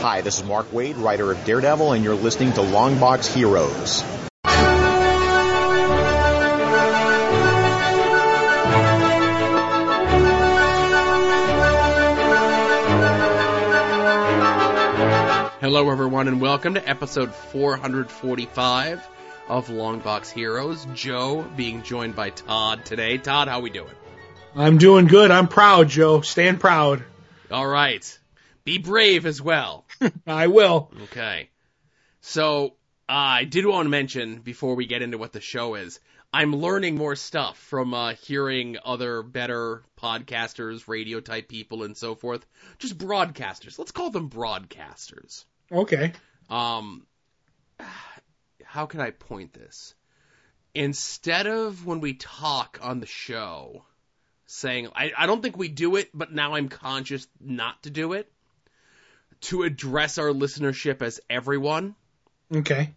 Hi, this is Mark Waid, writer of Daredevil, and you're listening to Longbox Heroes. Hello, everyone, and welcome to episode 445 of Longbox Heroes. Joe being joined by Todd today. Todd, how we doing? I'm doing good. I'm proud, Joe. Stand proud. All right. Be brave as well. I will. Okay. So, uh, I did want to mention before we get into what the show is, I'm learning more stuff from uh, hearing other better podcasters, radio type people, and so forth. Just broadcasters. Let's call them broadcasters. Okay. Um, how can I point this? Instead of when we talk on the show, saying, I, I don't think we do it, but now I'm conscious not to do it, to address our listenership as everyone, Okay.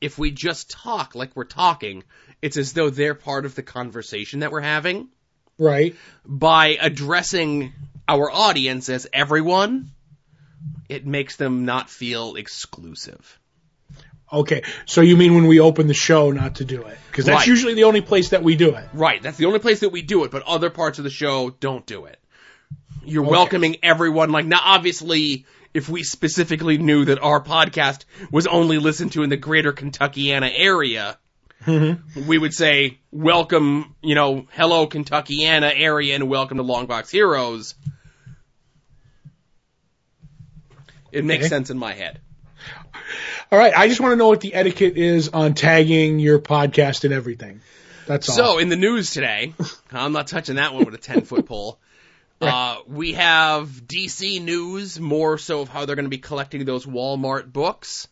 if we just talk like we're talking, it's as though they're part of the conversation that we're having. Right. By addressing our audience as everyone, it makes them not feel exclusive. Okay. So you mean when we open the show not to do it? Because that's Right. usually the only place that we do it. Right, that's the only place that we do it, but other parts of the show don't do it. You're Okay. welcoming everyone. Like now, obviously, if we specifically knew that our podcast was only listened to in the greater Kentuckiana area, mm-hmm. we would say, welcome, you know, hello Kentuckiana area and welcome to Longbox Heroes. It makes Okay. sense in my head. All right. I just want to know what the etiquette is on tagging your podcast and everything. That's all. So in the news today, I'm not touching that one with a 10 foot pole. Uh, we have DC news, more so of how they're going to be collecting those Walmart books.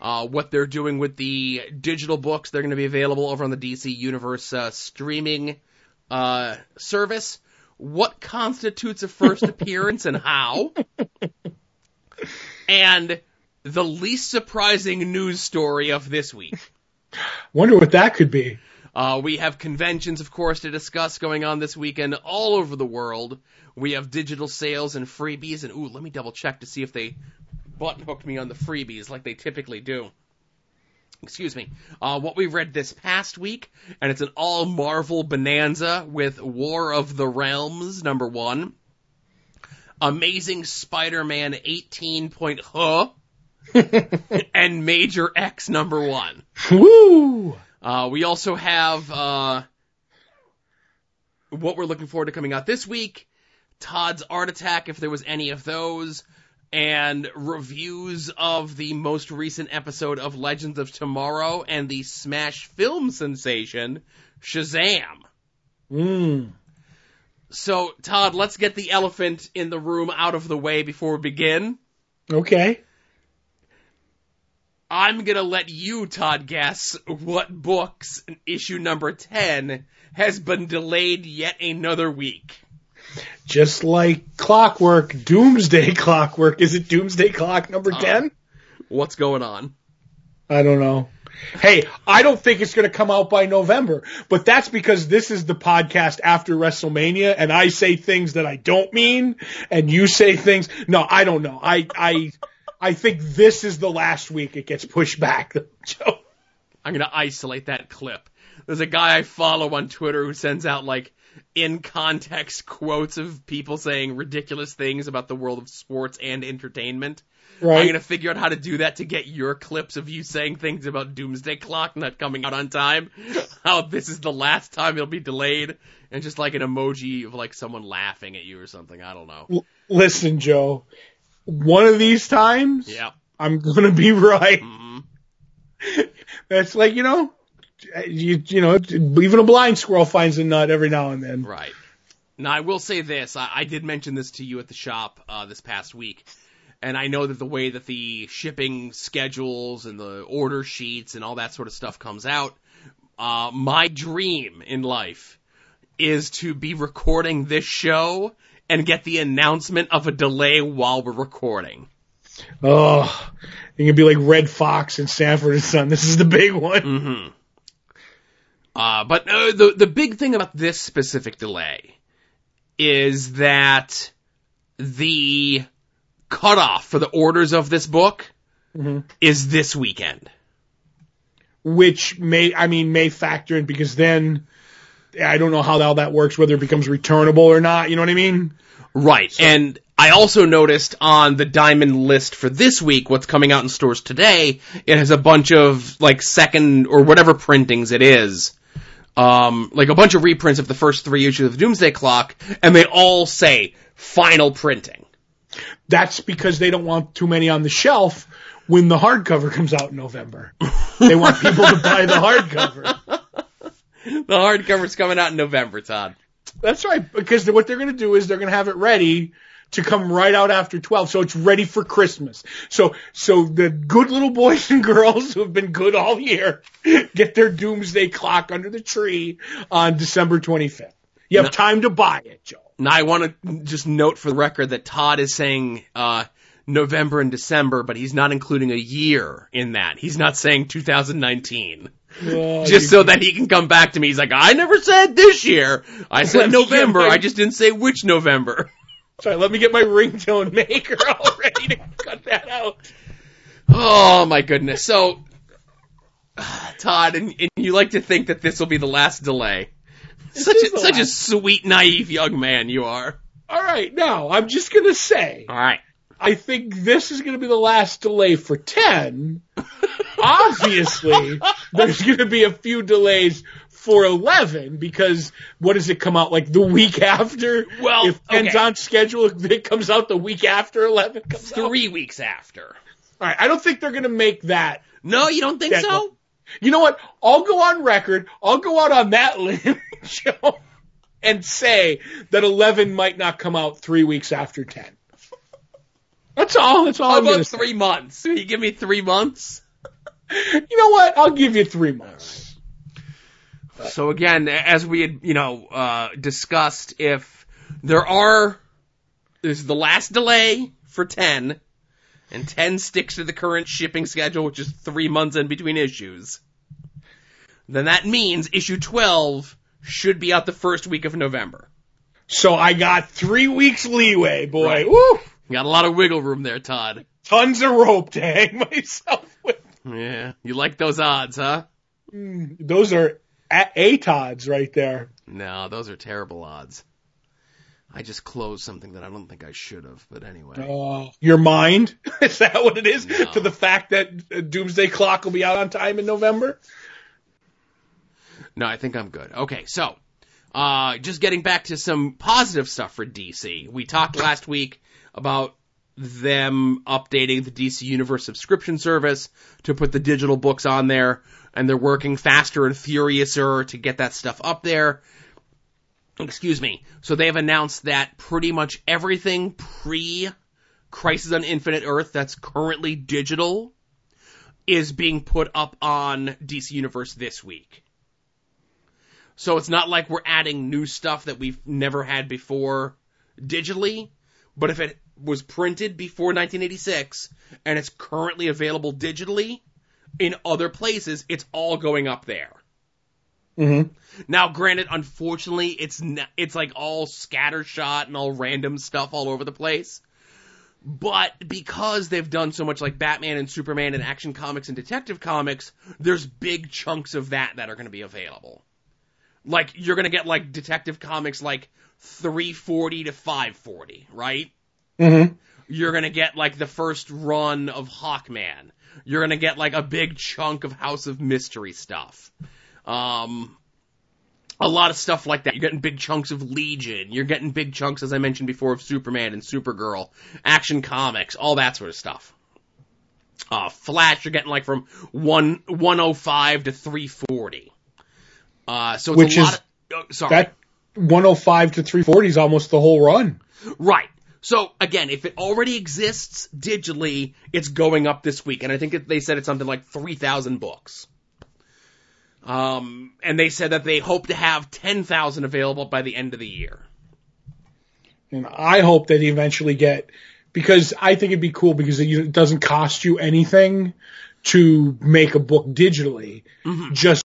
Uh, what they're doing with the digital books, they're going to be available over on the DC Universe uh, streaming uh, service. What constitutes a first appearance and how? And the least surprising news story of this week. Wonder what that could be. Uh, we have conventions, of course, to discuss going on this weekend all over the world. We have digital sales and freebies, and ooh, let me double check to see if they button hooked me on the freebies like they typically do. Excuse me. Uh, what we read this past week, and it's an all Marvel bonanza with War of the Realms number one, Amazing Spider-Man 18 point huh, and Major X number one. Woo! Uh, we also have uh, what we're looking forward to coming out this week. Todd's Art Attack, if there was any of those, and reviews of the most recent episode of Legends of Tomorrow and the Smash film sensation Shazam. Mm. So, Todd, let's get the elephant in the room out of the way before we begin. Okay. I'm gonna let you, Todd, guess what books issue number 10 has been delayed yet another week. Just like clockwork, doomsday clockwork. Is it doomsday clock number uh, 10? What's going on? I don't know. Hey, I don't think it's going to come out by November, but that's because this is the podcast after WrestleMania and I say things that I don't mean and you say things. No, I don't know. I, I, I think this is the last week it gets pushed back. Joe. I'm gonna isolate that clip. There's a guy I follow on Twitter who sends out like in context quotes of people saying ridiculous things about the world of sports and entertainment. Right. I'm gonna figure out how to do that to get your clips of you saying things about Doomsday Clock not coming out on time. How this is the last time it'll be delayed, and just like an emoji of like someone laughing at you or something. I don't know. L- Listen, Joe, one of these times Yeah. I'm going to be right. hmm That's like, you know, you, you know, even a blind squirrel finds a nut every now and then. Right. Now, I will say this. I, I did mention this to you at the shop uh, this past week. And I know that the way that the shipping schedules and the order sheets and all that sort of stuff comes out, uh, my dream in life is to be recording this show and get the announcement of a delay while we're recording. Oh, you can be like Redd Foxx and Sanford and Son. This is the big one. hmm Uh, but uh, the the big thing about this specific delay is that the cutoff for the orders of this book Mhm. is this weekend. which may, I mean, may factor in because then I don't know how all that works, whether it becomes returnable or not. You know what I mean? Right. and I also noticed on the diamond list for this week, what's coming out in stores today, it has a bunch of like second or whatever printings it is. Um, like a bunch of reprints of the first three issues of Doomsday Clock, and they all say final printing. That's because they don't want too many on the shelf when the hardcover comes out in November. They want people to buy the hardcover. The hardcover's coming out in November, Todd. That's right, because what they're going to do is they're going to have it ready to come right out after 12, so it's ready for Christmas. So, so the good little boys and girls who have been good all year get their doomsday clock under the tree on December 25th. You have No. time to buy it, Joe. Now I want to just note for the record that Todd is saying uh, November and December, but he's not including a year in that. He's not saying 2019. Oh, just so that he can come back to me. He's like, I never said this year. I said November. I just didn't say which November. Sorry, let me get my ringtone maker all ready to cut that out. Oh my goodness. So, Todd, and, and you like to think that this will be the last delay. Such a, such a sweet, naive young man you are. All right, now I'm just gonna say, All right. I think this is gonna be the last delay for ten. Obviously, there's gonna be a few delays for eleven because what does it come out like the week after? Well, if 10's okay. on schedule, it comes out the week after eleven comes out. Three weeks after. All right, I don't think they're gonna make that. No, you don't think Yeah, so? You know what? I'll go on record. I'll go out on that limb, Joe, and say that 11 might not come out three weeks after 10. That's all. That's all How I'm about to say. three months? You give me three months? You know what? I'll give you three months. So again, as we had, you know, uh, discussed, if there are, this is the last delay for 10, and 10 sticks to the current shipping schedule, which is three months in between issues, then that means issue 12 should be out the first week of November. So I got three weeks leeway, boy. Right. Woo! You got a lot of wiggle room there, Todd. Tons of rope to hang myself with. Yeah, you like those odds, huh? Those are a- ATODs right there. No, those are terrible odds. I just closed something that I don't think I should have, but anyway. Uh, your mind? is that what it is? No. To the fact that uh, Doomsday Clock will be out on time in November? No, I think I'm good. Okay, so uh, just getting back to some positive stuff for DC. We talked last week about them updating the DC Universe subscription service to put the digital books on there, and they're working faster and furiouser to get that stuff up there. Excuse me. So they have announced that pretty much everything pre Crisis on Infinite Earth that's currently digital is being put up on DC Universe this week. So it's not like we're adding new stuff that we've never had before digitally, but if it was printed before 1986 and it's currently available digitally in other places, it's all going up there. Mm-hmm. Now, granted, unfortunately, it's n it's like all scattershot and all random stuff all over the place. But because they've done so much like Batman and Superman and Action Comics and Detective Comics, there's big chunks of that that are going to be available. Like you're going to get like Detective Comics like 340 to 540, right? Mm-hmm. You're going to get like the first run of Hawkman. You're going to get like a big chunk of House of Mystery stuff. Um, a lot of stuff like that. You're getting big chunks of Legion. You're getting big chunks, as I mentioned before, of Superman and Supergirl, Action Comics, all that sort of stuff. Uh, Flash, you're getting like from one 105 to 340. Uh, so it's Which a lot. is- Of, oh, sorry. That 105 to 340 is almost the whole run. Right. So again, if it already exists digitally, it's going up this week, and I think they said it's something like three thousand books. Um, and they said that they hope to have ten thousand available by the end of the year. And I hope that they eventually get, because I think it'd be cool because it, you know, it doesn't cost you anything to make a book digitally. Mhm. Just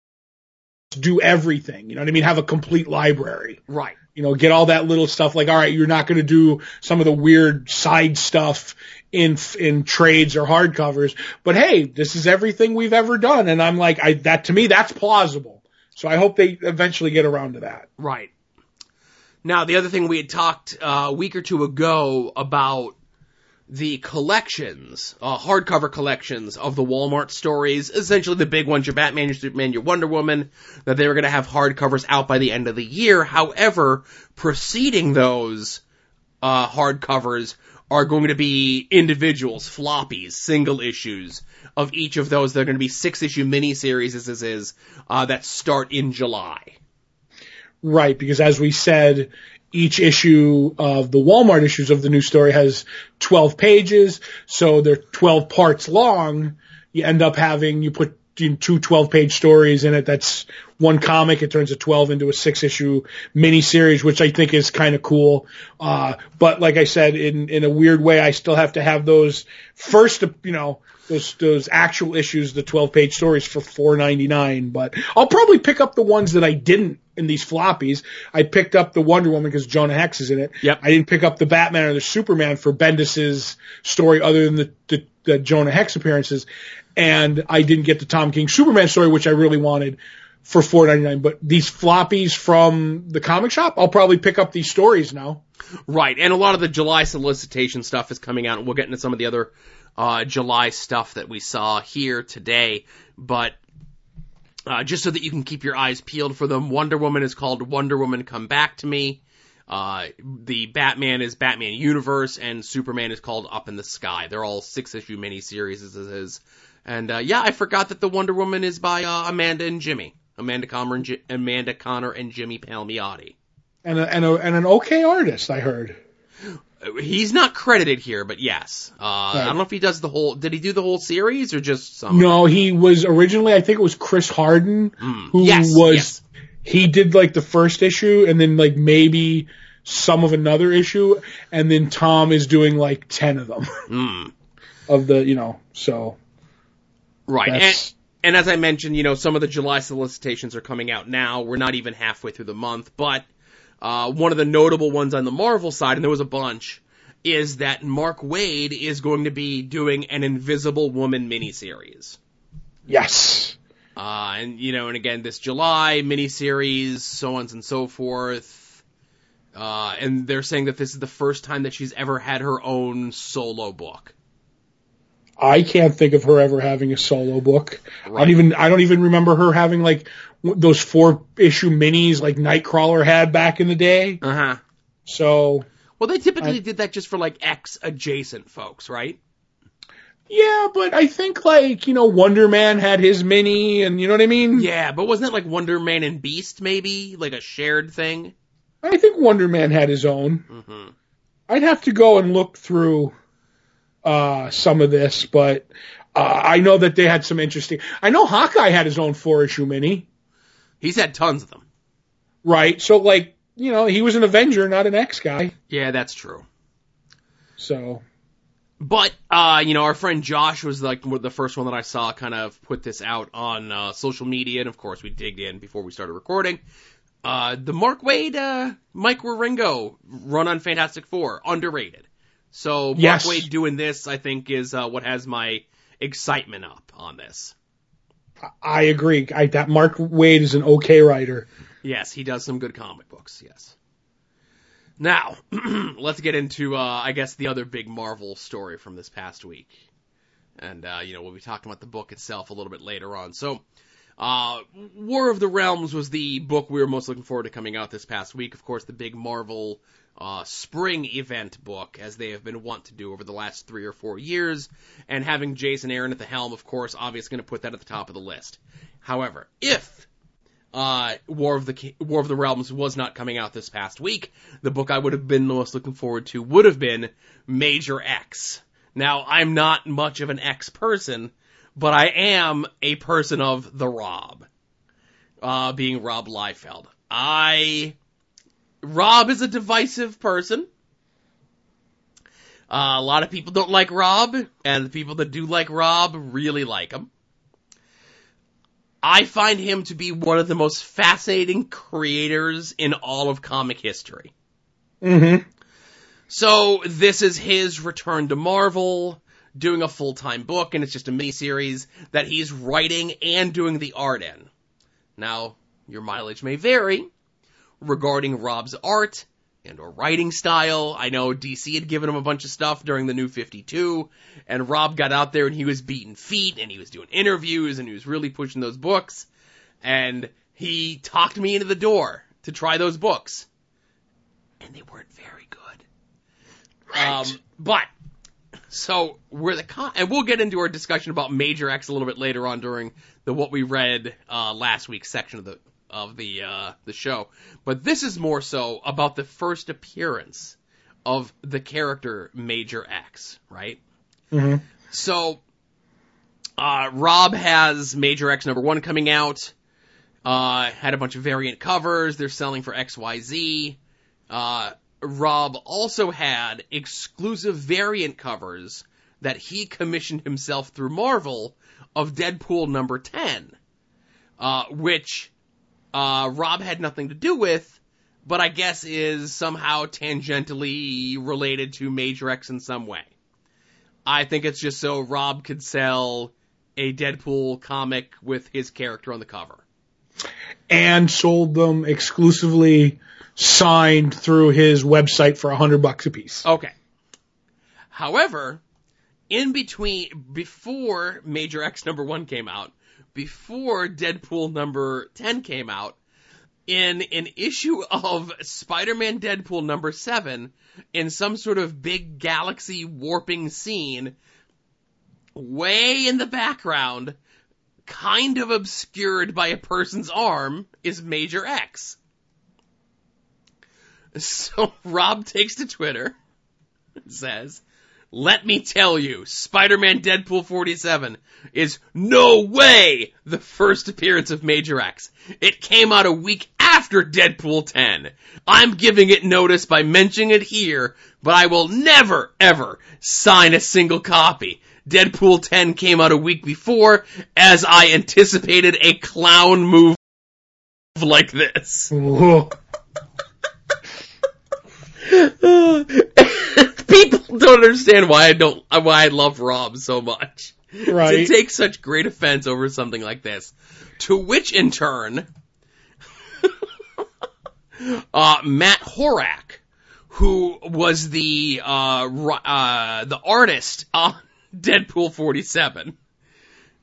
do everything. You know what I mean? Have a complete library. Right. You know, get all that little stuff like, all right, you're not going to do some of the weird side stuff in in trades or hardcovers, but hey, this is everything we've ever done, and I'm like, I that to me that's plausible. So I hope they eventually get around to that. Right. Now, the other thing we had talked uh, a week or two ago about the collections, uh, hardcover collections of the Walmart stories, essentially the big ones, your Batman, your Superman, your Wonder Woman, that they were going to have hardcovers out by the end of the year. However, preceding those uh, hardcovers are going to be individuals, floppies, single issues of each of those. They're going to be six issue miniseries, as this is, uh, that start in July. Right, because as we said, each issue of the Walmart issues of the new story has 12 pages, so they're 12 parts long. You end up having, you put two 12 page stories in it. That's one comic. It turns a 12 into a six issue mini series, which I think is kind of cool. Uh, but like I said, in, in a weird way, I still have to have those first, you know, those, those actual issues, the 12 page stories for 4.99. But I'll probably pick up the ones that I didn't in these floppies. I picked up the Wonder Woman because Jonah Hex is in it. Yep. I didn't pick up the Batman or the Superman for Bendis's story other than the, the, the Jonah Hex appearances. And I didn't get the Tom King Superman story, which I really wanted for four ninety nine. But these floppies from the comic shop, I'll probably pick up these stories now. Right, and a lot of the July solicitation stuff is coming out, and we'll get into some of the other uh, July stuff that we saw here today. But uh, just so that you can keep your eyes peeled for them, Wonder Woman is called Wonder Woman Come Back to Me. Uh, the Batman is Batman Universe, and Superman is called Up in the Sky. They're all six issue miniseries, as it is. And uh, yeah, I forgot that the Wonder Woman is by uh, Amanda and Jimmy. Amanda Conner and, J- Amanda Conner and Jimmy Palmiotti. And a, and a, and an okay artist, I heard. He's not credited here, but yes. Uh, I don't know if he does the whole. Did he do the whole series or just some? No, he was originally. I think it was Chris Hardin who Yes, was. yes. He did like the first issue, and then like maybe some of another issue, and then Tom is doing like ten of them Mm, of the you know. So right. And, and as I mentioned, you know, some of the July solicitations are coming out now. We're not even halfway through the month, but uh, one of the notable ones on the Marvel side, and there was a bunch, is that Mark Waid is going to be doing an Invisible Woman miniseries. yes. Uh, and you know, and again, this July miniseries, so on and so forth. Uh, and they're saying that this is the first time that she's ever had her own solo book. I can't think of her ever having a solo book. I don't even I don't even remember her having like those four issue minis like Nightcrawler had back in the day. Uh huh. So Well, they typically I- did that just for like X adjacent folks, right? yeah, but I think like you know Wonder Man had his mini, and you know what I mean. Yeah, but wasn't it like Wonder Man and Beast maybe like a shared thing? I think Wonder Man had his own. Mm-hmm. I'd have to go and look through uh, some of this, but uh, I know that they had some interesting. I know Hawkeye had his own four issue mini, He's had tons of them. right? So like you know he was an Avenger, not an X guy. Yeah, that's true. So But uh, you know, our friend Josh was like the first one that I saw kind of put this out on uh, social media, and of course we digged in before we started recording. Uh, the Mark Waid, uh, Mike Wieringo run on Fantastic Four, underrated. So Mark Yes. Waid doing this, I think, is uh, what has my excitement up on this. I agree. I, that Mark Waid is an okay writer. Yes, he does some good comic books. Yes. Now, let's get into, uh, I guess, the other big Marvel story from this past week. And, uh, you know, we'll be talking about the book itself a little bit later on. So, uh, War of the Realms was the book we were most looking forward to coming out this past week. Of course, the big Marvel, uh, spring event book, as they have been wont to do over the last three or four years. And having Jason Aaron at the helm, of course, obviously going to put that at the top of the list. However, if uh, War of the War of the Realms was not coming out this past week, the book I would have been most looking forward to would have been Major X. Now, I'm not much of an X person, but I am a person of the Rob, uh, being Rob Liefeld. I Rob is a divisive person. Uh, a lot of people don't like Rob, and the people that do like Rob really like him. I find him to be one of the most fascinating creators in all of comic history. Mm-hmm. So this is his return to Marvel, doing a full-time book, and it's just a miniseries that he's writing and doing the art in. Now, your mileage may vary regarding Rob's art and or writing style. I know DC had given him a bunch of stuff during the New 52, and Rob got out there and he was beating feet and he was doing interviews and he was really pushing those books. And he talked me into the door to try those books. And they weren't very good. Right. Um, but so we're the con- and we'll get into our discussion about Major X a little bit later on during the what we read uh, last week's section of the of the uh, the show. But this is more so about the first appearance of the character Major X, right? Mm-hmm. So uh, Rob has Major X number one coming out. Uh, had a bunch of variant covers. They're selling for XYZ. Uh, Rob also had exclusive variant covers that he commissioned himself through Marvel of Deadpool number 10, uh, which uh, Rob had nothing to do with, but I guess is somehow tangentially related to Major X in some way. I think it's just so Rob could sell a Deadpool comic with his character on the cover. And sold them exclusively signed through his website for a hundred bucks a piece. Okay. However, in between, before Major X number one came out, before Deadpool number 10 came out, in an issue of Spider-Man Deadpool number 7, in some sort of big galaxy warping scene, way in the background, kind of obscured by a person's arm, is Major X. So Rob takes to Twitter and says, let me tell you, Spider-Man Deadpool 47 is no way the first appearance of Major X. It came out a week after Deadpool 10. I'm giving it notice by mentioning it here, but I will never, ever sign a single copy. Deadpool 10 came out a week before, as I anticipated a clown move like this. People don't understand why I don't, why I love Rob so much. Right. To take such great offense over something like this. To which in turn, uh, Matt Horak, who was the, uh, uh, the artist on Deadpool 47,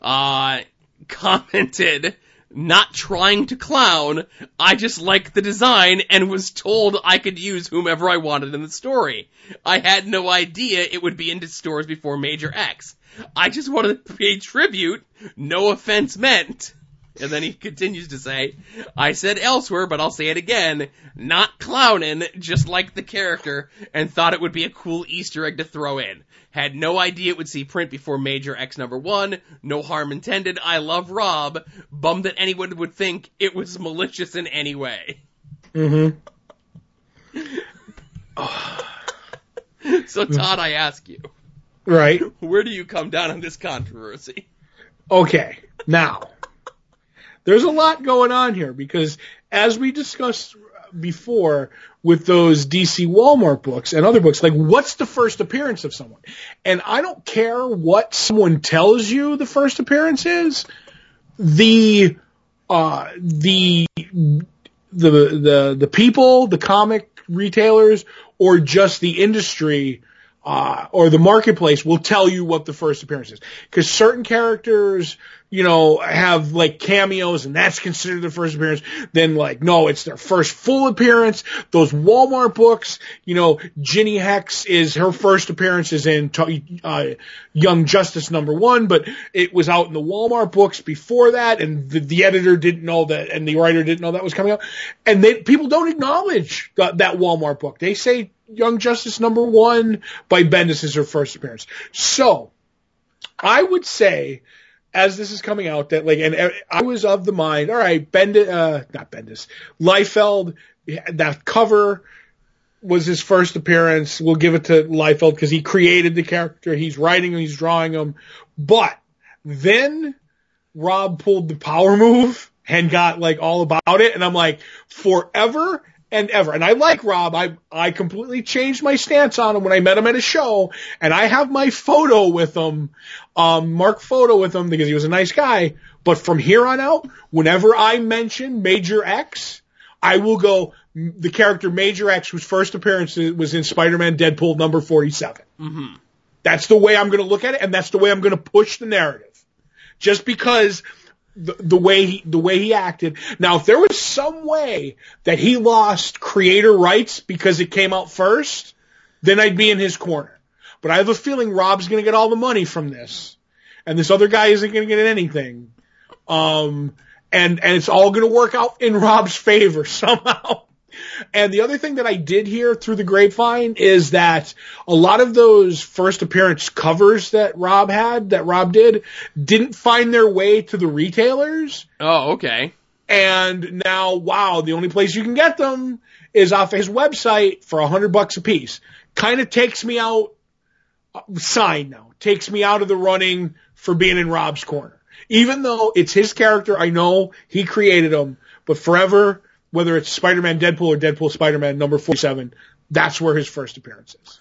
uh, commented, not trying to clown, I just liked the design and was told I could use whomever I wanted in the story. I had no idea it would be into stores before Major X. I just wanted to pay tribute, no offense meant. And then he continues to say, I said elsewhere, but I'll say it again, not clowning, just like the character, and thought it would be a cool Easter egg to throw in. Had no idea it would see print before Major X number one, no harm intended, I love Rob, bummed that anyone would think it was malicious in any way. Mm-hmm. So Todd, I ask you, Right. where do you come down on this controversy? Okay. Now, there's a lot going on here because as we discussed before with those DC Walmart books and other books, like what's the first appearance of someone? And I don't care what someone tells you the first appearance is. The, uh, the, the, the, the people, the comic retailers, or just the industry, uh, or the marketplace will tell you what the first appearance is. Cause certain characters, you know, have like cameos and that's considered the first appearance. Then like, no, it's their first full appearance. Those Walmart books, you know, Jinny Hex is her first appearance is in, uh, Young Justice number one, but it was out in the Walmart books before that and the, the editor didn't know that and the writer didn't know that was coming out. And they, people don't acknowledge that, that Walmart book. They say Young Justice number one by Bendis is her first appearance. So, I would say, as this is coming out, that like, and I was of the mind, all right, Bendis, uh, not Bendis, Liefeld, that cover was his first appearance. We'll give it to Liefeld because he created the character. He's writing him, he's drawing him. But then Rob pulled the power move and got like all about it. And I'm like, forever and ever. And I like Rob. I, I completely changed my stance on him when I met him at a show and I have my photo with him, um, mark photo with him because he was a nice guy. But from here on out, whenever I mention Major X, I will go, the character Major X whose first appearance was in Spider-Man Deadpool number 47. Mm-hmm. That's the way I'm going to look at it and that's the way I'm going to push the narrative. Just because the, the way he, the way he acted. Now, if there was some way that he lost creator rights because it came out first, then I'd be in his corner. But I have a feeling Rob's going to get all the money from this, and this other guy isn't going to get anything. Um, and and it's all going to work out in Rob's favor somehow. And the other thing that I did hear through the grapevine is that a lot of those first appearance covers that Rob had, that Rob did, didn't find their way to the retailers. Oh, okay. And now, wow, the only place you can get them is off his website for a hundred bucks a piece. Kind of takes me out, uh, sign now, takes me out of the running for being in Rob's corner. Even though it's his character, I know he created him, but forever, whether it's Spider-Man Deadpool or Deadpool Spider-Man number 47, that's where his first appearance is.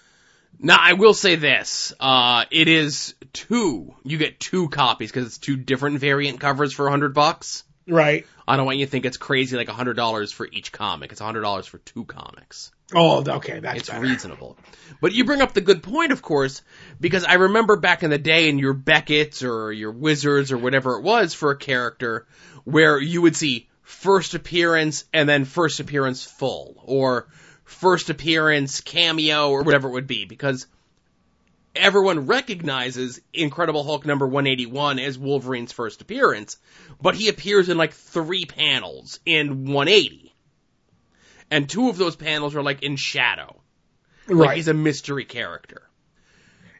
Now, I will say this. Uh, it is two. You get two copies because it's two different variant covers for a hundred bucks. Right. I don't want you to think it's crazy like a hundred dollars for each comic. It's a hundred dollars for two comics. Oh, okay, that's It's better. reasonable. But you bring up the good point, of course, because I remember back in the day in your Beckett's or your Wizards or whatever it was for a character where you would see first appearance and then first appearance full or first appearance cameo or whatever it would be because everyone recognizes Incredible Hulk number 181 as Wolverine's first appearance, but he appears in like three panels in 180. And two of those panels are like in shadow. Like Right. he's a mystery character.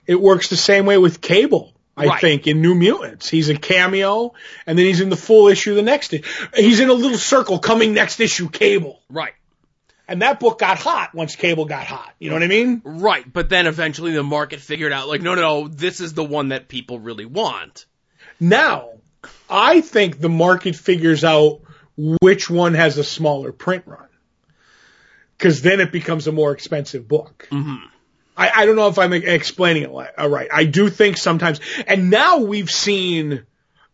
It works the same way with Cable. I Right. think in New Mutants, he's a cameo, and then he's in the full issue the next. He's in a little circle coming next issue. Cable, Right. and that book got hot once Cable got hot. You know what I mean? Right. But then eventually the market figured out like, no, no, no, this is the one that people really want. Now, I think the market figures out which one has a smaller print run, because then it becomes a more expensive book. hmm I, I don't know if I'm explaining it uh, right. I do think sometimes, and now we've seen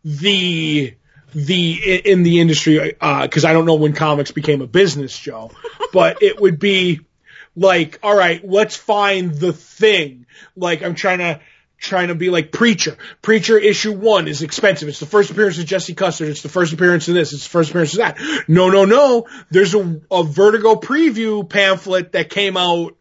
the the in the industry because I don't know when comics became a business, Joe, but it would be like, all right, let's find the thing. Like I'm trying to trying to be like Preacher. Preacher issue one is expensive. It's the first appearance of Jesse Custer. It's the first appearance of this. It's the first appearance of that. No, no, no. There's a, a Vertigo preview pamphlet that came out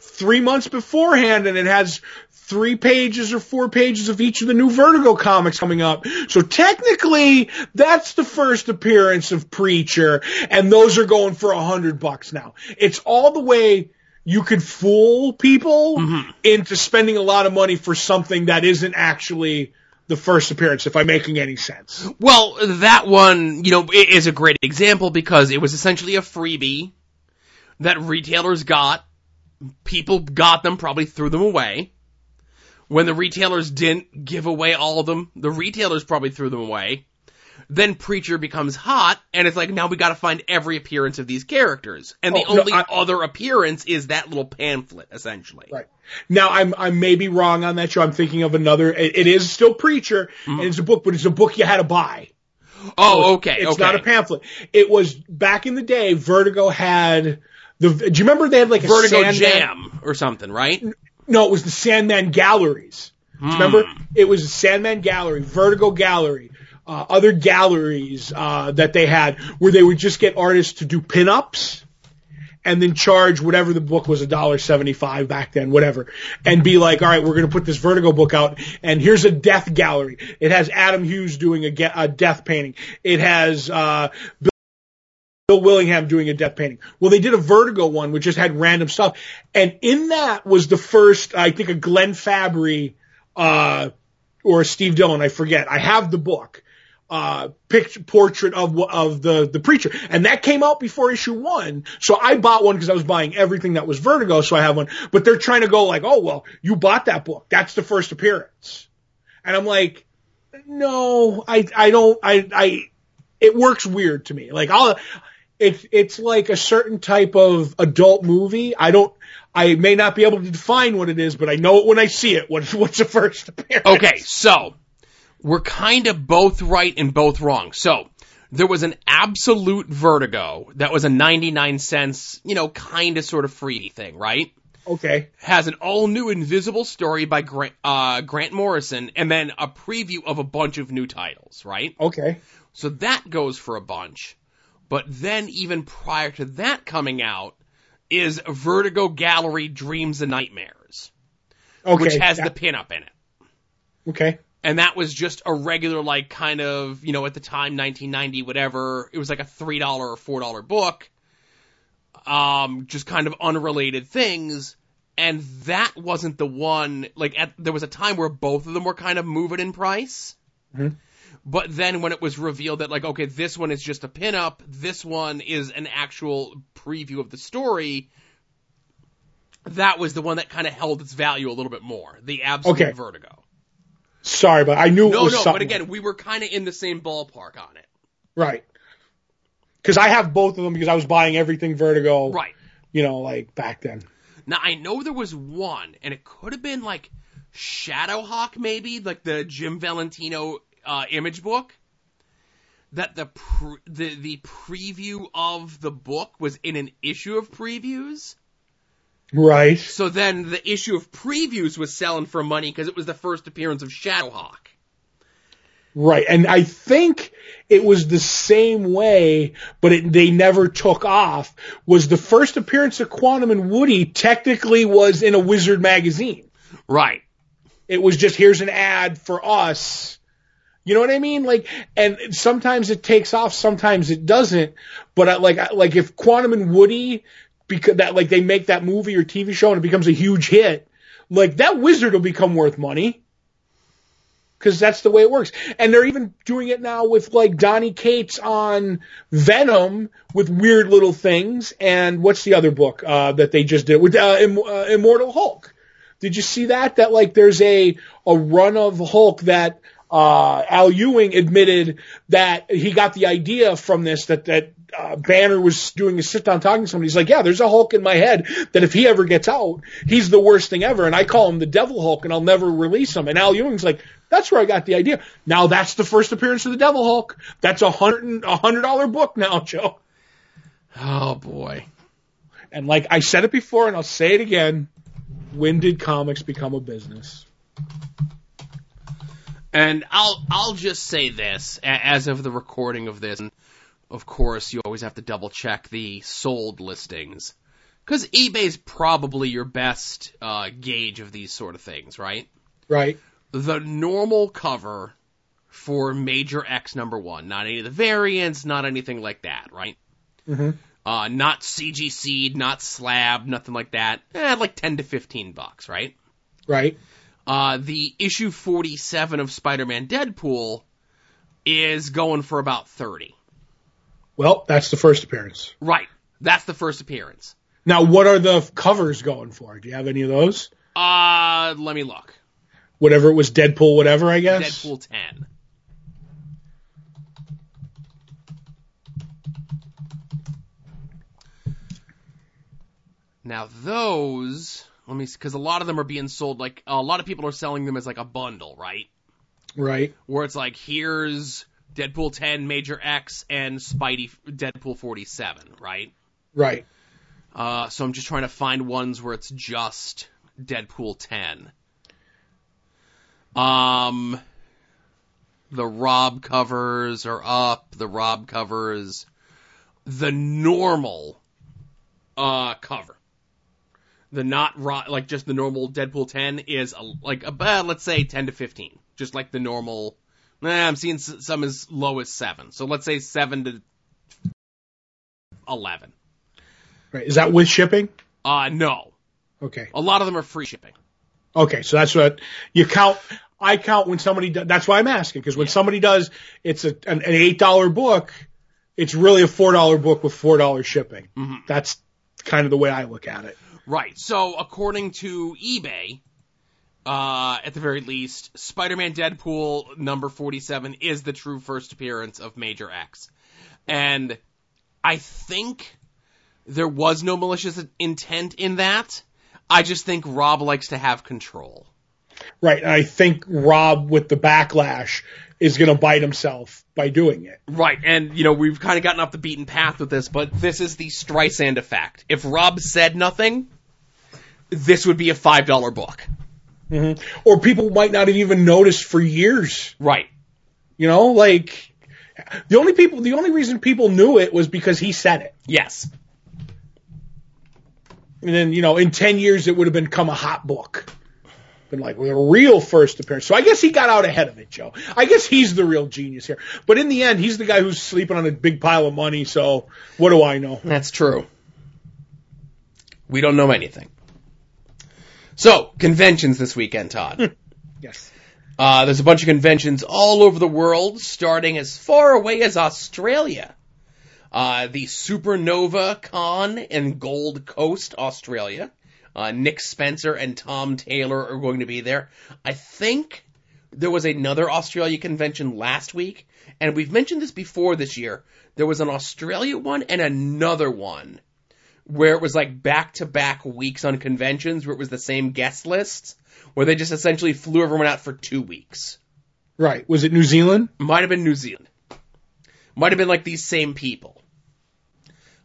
three months beforehand and it has three pages or four pages of each of the new Vertigo comics coming up. So technically, that's the first appearance of Preacher and those are going for a hundred bucks now. It's all the way you could fool people mm-hmm. into spending a lot of money for something that isn't actually the first appearance, if I'm making any sense. Well, that one, you know, is a great example because it was essentially a freebie that retailers got. People got them, probably threw them away. When the retailers didn't give away all of them, the retailers probably threw them away. Then Preacher becomes hot, and it's like, now we gotta find every appearance of these characters. And the Oh, no, only I- other appearance is that little pamphlet, essentially. Right. Now I'm I may be wrong on that show. I'm thinking of another. It, it is still Preacher, mm-hmm. and it's a book, but it's a book you had to buy. Oh, okay, It's okay. not a pamphlet. It was back in the day. Vertigo had the. Do you remember they had like a Vertigo Sandman- Jam or something, right? No, it was the Sandman Galleries. You remember? It was the Sandman Gallery, Vertigo Gallery, uh, other galleries uh, that they had where they would just get artists to do pinups and then charge whatever the book was a dollar seventy five back then, whatever, and be like, all right, we're going to put this Vertigo book out, and here's a death gallery. It has Adam Hughes doing a, ge- a death painting. It has uh, Bill Willingham doing a death painting. Well, they did a Vertigo one, which just had random stuff, and in that was the first, I think, a Glenn Fabry uh, or Steve Dillon, I forget. I have the book, uh, picture portrait of of the the preacher, and that came out before issue one. So I bought one because I was buying everything that was Vertigo, so I have one. But they're trying to go like, oh well, you bought that book. That's the first appearance, and I'm like. no, I I don't I I it works weird to me. Like I'll it's it's like a certain type of adult movie. I don't I may not be able to define what it is, but I know it when I see it. What what's the first appearance? Okay, so we're kind of both right and both wrong. So there was an absolute vertigo that was a 99 cents, you know, kind of sort of free thing, right? Okay. Has an all new invisible story by Grant, uh, Grant Morrison and then a preview of a bunch of new titles, right? Okay. So that goes for a bunch. But then even prior to that coming out is Vertigo Gallery Dreams and Nightmares, Okay. which has Yeah. the pinup in it. Okay. And that was just a regular, like, kind of, you know, at the time, 1990, whatever. It was like a $3 or $4 book. Um, just kind of unrelated things. And that wasn't the one, like, at, there was a time where both of them were kind of moving in price. Mhm. But then when it was revealed that, like, okay, this one is just a pinup, this one is an actual preview of the story, that was the one that kind of held its value a little bit more. The absolute Okay. vertigo. Sorry, but I knew it No, was no, something. but again, we were kind of in the same ballpark on it. right. Because I have both of them because I was buying everything Vertigo. Right. You know, like back then. Now, I know there was one, and it could have been like Shadowhawk, maybe, like the Jim Valentino uh, image book. That the pre- the the preview of the book was in an issue of previews. Right. So then the issue of previews was selling for money because it was the first appearance of Shadowhawk. Right. And I think it was the same way, but it, they never took off, was the first appearance of Quantum and Woody technically was in a Wizard magazine. Right. It was just, here's an ad for us. You know what I mean? Like, and sometimes it takes off, sometimes it doesn't. But I, like, I- like if Quantum and Woody, because that, like they make that movie or TV show and it becomes a huge hit, like that wizard will become worth money. Cause that's the way it works. And they're even doing it now with like Donny Cates on Venom with weird little things. And what's the other book, uh, that they just did with, uh, Im- uh, Immortal Hulk? Did you see that? That like there's a, a run of Hulk that, uh, Al Ewing admitted that he got the idea from this that, that, uh, Banner was doing a sit down talking to somebody. He's like, yeah, there's a Hulk in my head that if he ever gets out, he's the worst thing ever. And I call him the Devil Hulk and I'll never release him. And Al Ewing's like, that's where I got the idea. Now that's the first appearance of the Devil Hulk. That's a hundred a hundred dollar book now, Joe. Oh boy. And like I said it before and I'll say it again. When did comics become a business? And I'll I'll just say this as of the recording of this. And of course, you always have to double check the sold listings because eBay's probably your best uh, gauge of these sort of things, right? Right. The normal cover for Major X number one, not any of the variants, not anything like that, right? Mhm. Uh, not CGC, not slab, nothing like that. Eh, like ten to fifteen bucks, right? Right. Uh, the issue 47 of Spider-Man Deadpool is going for about 30. Well, that's the first appearance. Right. That's the first appearance. Now, what are the covers going for? Do you have any of those? Uh, let me look. Whatever it was, Deadpool, whatever, I guess. Deadpool 10. Now those, let me, because a lot of them are being sold like a lot of people are selling them as like a bundle, right? Right. where it's like here's Deadpool 10, Major X, and Spidey Deadpool 47, right? Right. Uh, so I'm just trying to find ones where it's just Deadpool 10. Um, the Rob covers are up. The Rob covers, the normal uh cover, the not ro- like just the normal Deadpool 10 is a, like about let's say 10 to 15, just like the normal. Nah, I'm seeing some as low as seven. So let's say seven to eleven. Right. Is that with shipping? Uh, no. Okay. A lot of them are free shipping. Okay. So that's what you count. I count when somebody does. That's why I'm asking because when Yeah. somebody does, it's a, an, an eight dollar book. It's really a four dollar book with four dollars shipping. Mhm. That's kind of the way I look at it. Right. So according to eBay, uh, at the very least, Spider-Man Deadpool number 47 is the true first appearance of Major X. And I think there was no malicious intent in that. I just think Rob likes to have control. Right. And I think Rob with the backlash is going to bite himself by doing it. Right. And, you know, we've kind of gotten off the beaten path with this, but this is the Streisand effect. If Rob said nothing, this would be a $5 book. Mm-hmm. Or people might not have even noticed for years. Right. You know, like the only people, the only reason people knew it was because he said it. Yes. And then, you know, in 10 years it would have become a hot book. Been like, a real first appearance. So I guess he got out ahead of it, Joe. I guess he's the real genius here. But in the end, he's the guy who's sleeping on a big pile of money, so what do I know? That's true. We don't know anything. So, conventions this weekend, Todd. yes. Uh, there's a bunch of conventions all over the world, starting as far away as Australia. Uh, the Supernova Con in Gold Coast, Australia. Uh, Nick Spencer and Tom Taylor are going to be there. I think there was another Australia convention last week, and we've mentioned this before this year. There was an Australia one and another one where it was like back to back weeks on conventions where it was the same guest list, where they just essentially flew everyone out for two weeks. Right. Was it New Zealand? Might have been New Zealand. Might have been like these same people.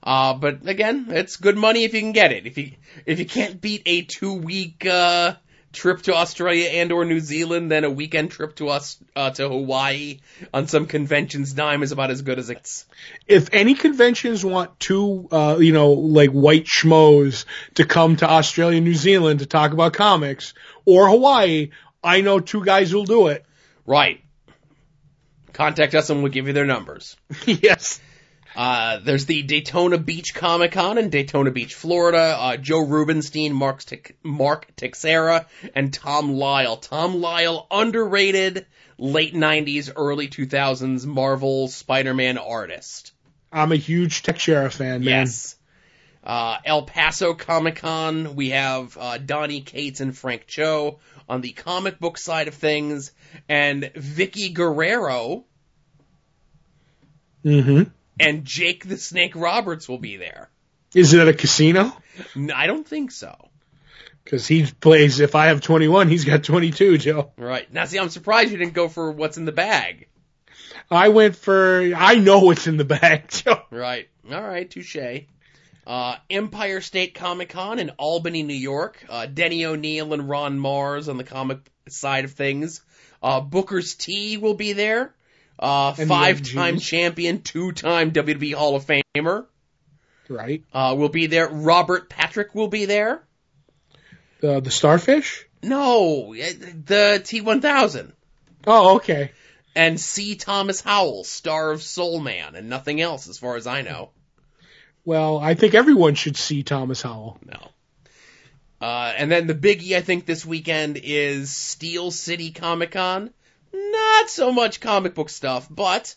Uh, but again, it's good money if you can get it. If you if you can't beat a two week uh, trip to Australia and or New Zealand, then a weekend trip to us uh, to Hawaii on some convention's dime is about as good as it's. If any conventions want two, uh, you know, like white schmoes to come to Australia, New Zealand to talk about comics or Hawaii, I know two guys who'll do it. Right. Contact us and we'll give you their numbers. yes. Uh, there's the Daytona Beach Comic Con in Daytona Beach, Florida. Uh, Joe Rubinstein, Mark, Tix- Mark Texeira, and Tom Lyle. Tom Lyle, underrated late 90s, early 2000s Marvel Spider-Man artist. I'm a huge Texeira fan, man. Yes. Uh, El Paso Comic Con, we have uh, Donny Cates and Frank Cho on the comic book side of things, and Vickie Guerrero Mm-hmm. And Jake the Snake Roberts will be there. Is it at a casino? I don't think so. Because he plays, if I have 21, he's got 22, Joe. Right. Now, see, I'm surprised you didn't go for what's in the bag. I went for, I know what's in the bag, Joe. Right. All right. Touche. Uh, Empire State Comic Con in Albany, New York. Uh, Denny O'Neil and Ron Marz on the comic side of things. Uh, Booker's T will be there. Uh, five-time champion, two-time WWE Hall of Famer, Right. uh, will be there. Robert Patrick will be there. The, the starfish? No, eh, the T1000. Oh, okay. And C. Thomas Howell, star of Soul Man, and nothing else as far as I know. Well, I think everyone should see Thomas Howell. No. Uh, and then the biggie I think this weekend is Steel City Comic Con. Not so much comic book stuff, but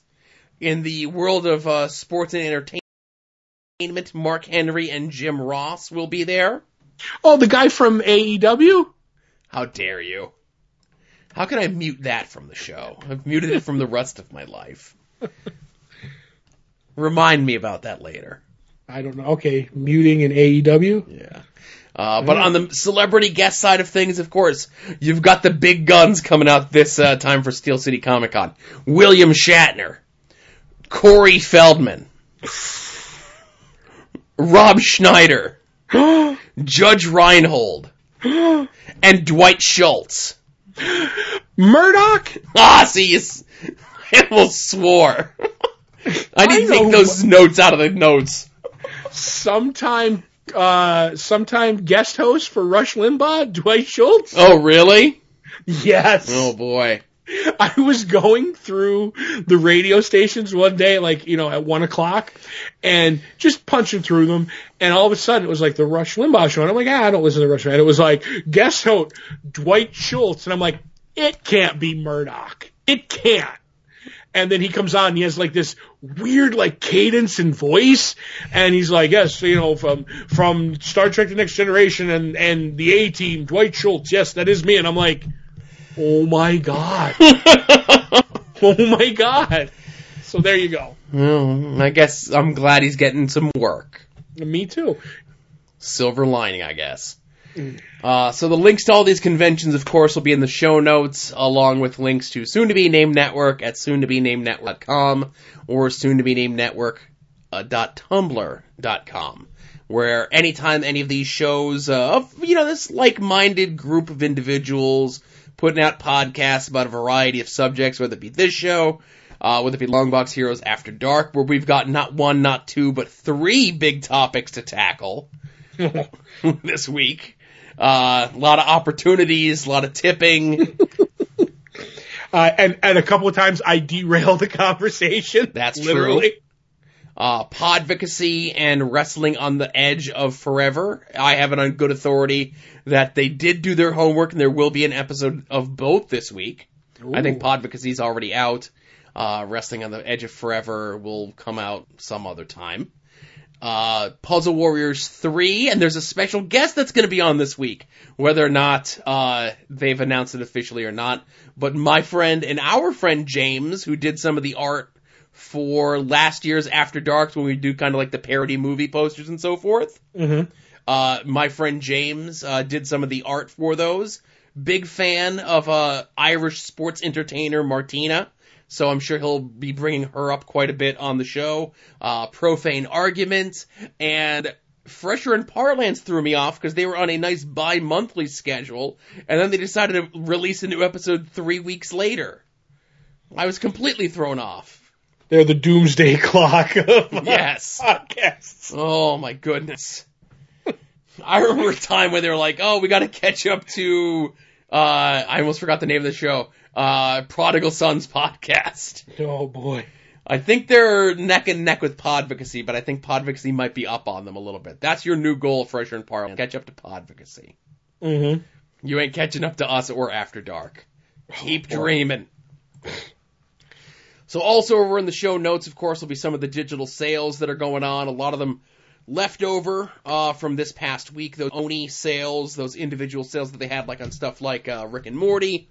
in the world of uh, sports and entertainment, Mark Henry and Jim Ross will be there. Oh, the guy from AEW? How dare you? How can I mute that from the show? I've muted it from the rest of my life. Remind me about that later. I don't know. Okay, muting in AEW? Yeah. Uh, but on the celebrity guest side of things, of course, you've got the big guns coming out this uh, time for Steel City Comic Con. William Shatner, Corey Feldman, Rob Schneider, Judge Reinhold, and Dwight Schultz. Murdock? Ah, see, you s- I almost swore. I didn't I take those notes out of the notes. Sometime, uh, sometime guest host for Rush Limbaugh? Dwight Schultz? Oh, really? Yes. Oh boy. I was going through the radio stations one day, like, you know, at one o'clock, and just punching through them, and all of a sudden it was like the Rush Limbaugh show, and I'm like, ah, I don't listen to Rush, and it was like, guest host, Dwight Schultz, and I'm like, it can't be Murdock. It can't. And then he comes on and he has like this weird like cadence and voice. And he's like yes you know from from Star Trek the Next Generation and and the A team Dwight Schultz yes that is me. And I'm like oh my god. Oh my god. So there you go. Well, I guess I'm glad he's getting some work. me too. Silver lining, I guess. Uh, so the links to all these conventions, of course, will be in the show notes, along with links to soon to be named network at soon to be named network.com or soon to be named network uh, dot tumblr dot com, where anytime any of these shows uh, of you know this like-minded group of individuals putting out podcasts about a variety of subjects, whether it be this show, uh, whether it be Longbox Heroes After Dark, where we've got not one, not two, but three big topics to tackle this week. Uh, a lot of opportunities, a lot of tipping. uh, and and a couple of times I derailed the conversation That's literally uh, podvocacy and wrestling on the edge of forever. I have it on good authority that they did do their homework and there will be an episode of both this week. I think podvocacy is already out. Uh, wrestling on the edge of forever will come out some other time. Uh, Puzzle Warriors 3, and there's a special guest that's going to be on this week. Whether or not, uh, they've announced it officially or not. But my friend and our friend James, who did some of the art for last year's After Darks when we do kind of like the parody movie posters and so forth. Mhm. Uh, my friend James, uh, did some of the art for those. Big fan of, uh, Irish sports entertainer Martina. So I'm sure he'll be bringing her up quite a bit on the show. Uh, profane arguments and Fresher and Parlance threw me off because they were on a nice bi-monthly schedule, and then they decided to release a new episode three weeks later. I was completely thrown off. they're the doomsday clock of Yes. podcasts Oh my goodness. I remember a time when they were like, "Oh, we got to catch up to." Uh, I almost forgot the name of the show. Uh, Prodigal Sons podcast. oh boy I think they're neck and neck with Podvocacy, but I think Podvocacy might be up on them a little bit. That's your new goal, Fresher and Parliament. Catch up to Podvocacy. mm-hmm. You ain't catching up to us or After Dark. Keep boy. dreaming. So also over in the show notes, of course, will be some of the digital sales that are going on. A lot of them left over uh, from this past week. Those Oni sales, those individual sales that they had, like on stuff like uh, Rick and Morty,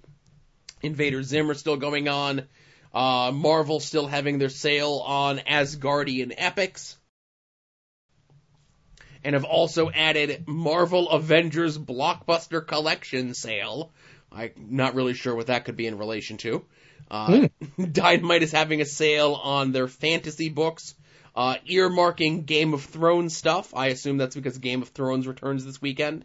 Invader Zim are still going on. Uh, Marvel still having their sale on Asgardian epics. And have also added Marvel Avengers Blockbuster Collection sale. I'm not really sure what that could be in relation to. Uh, Dynamite is having a sale on their fantasy books, uh, earmarking Game of Thrones stuff. I assume that's because Game of Thrones returns this weekend.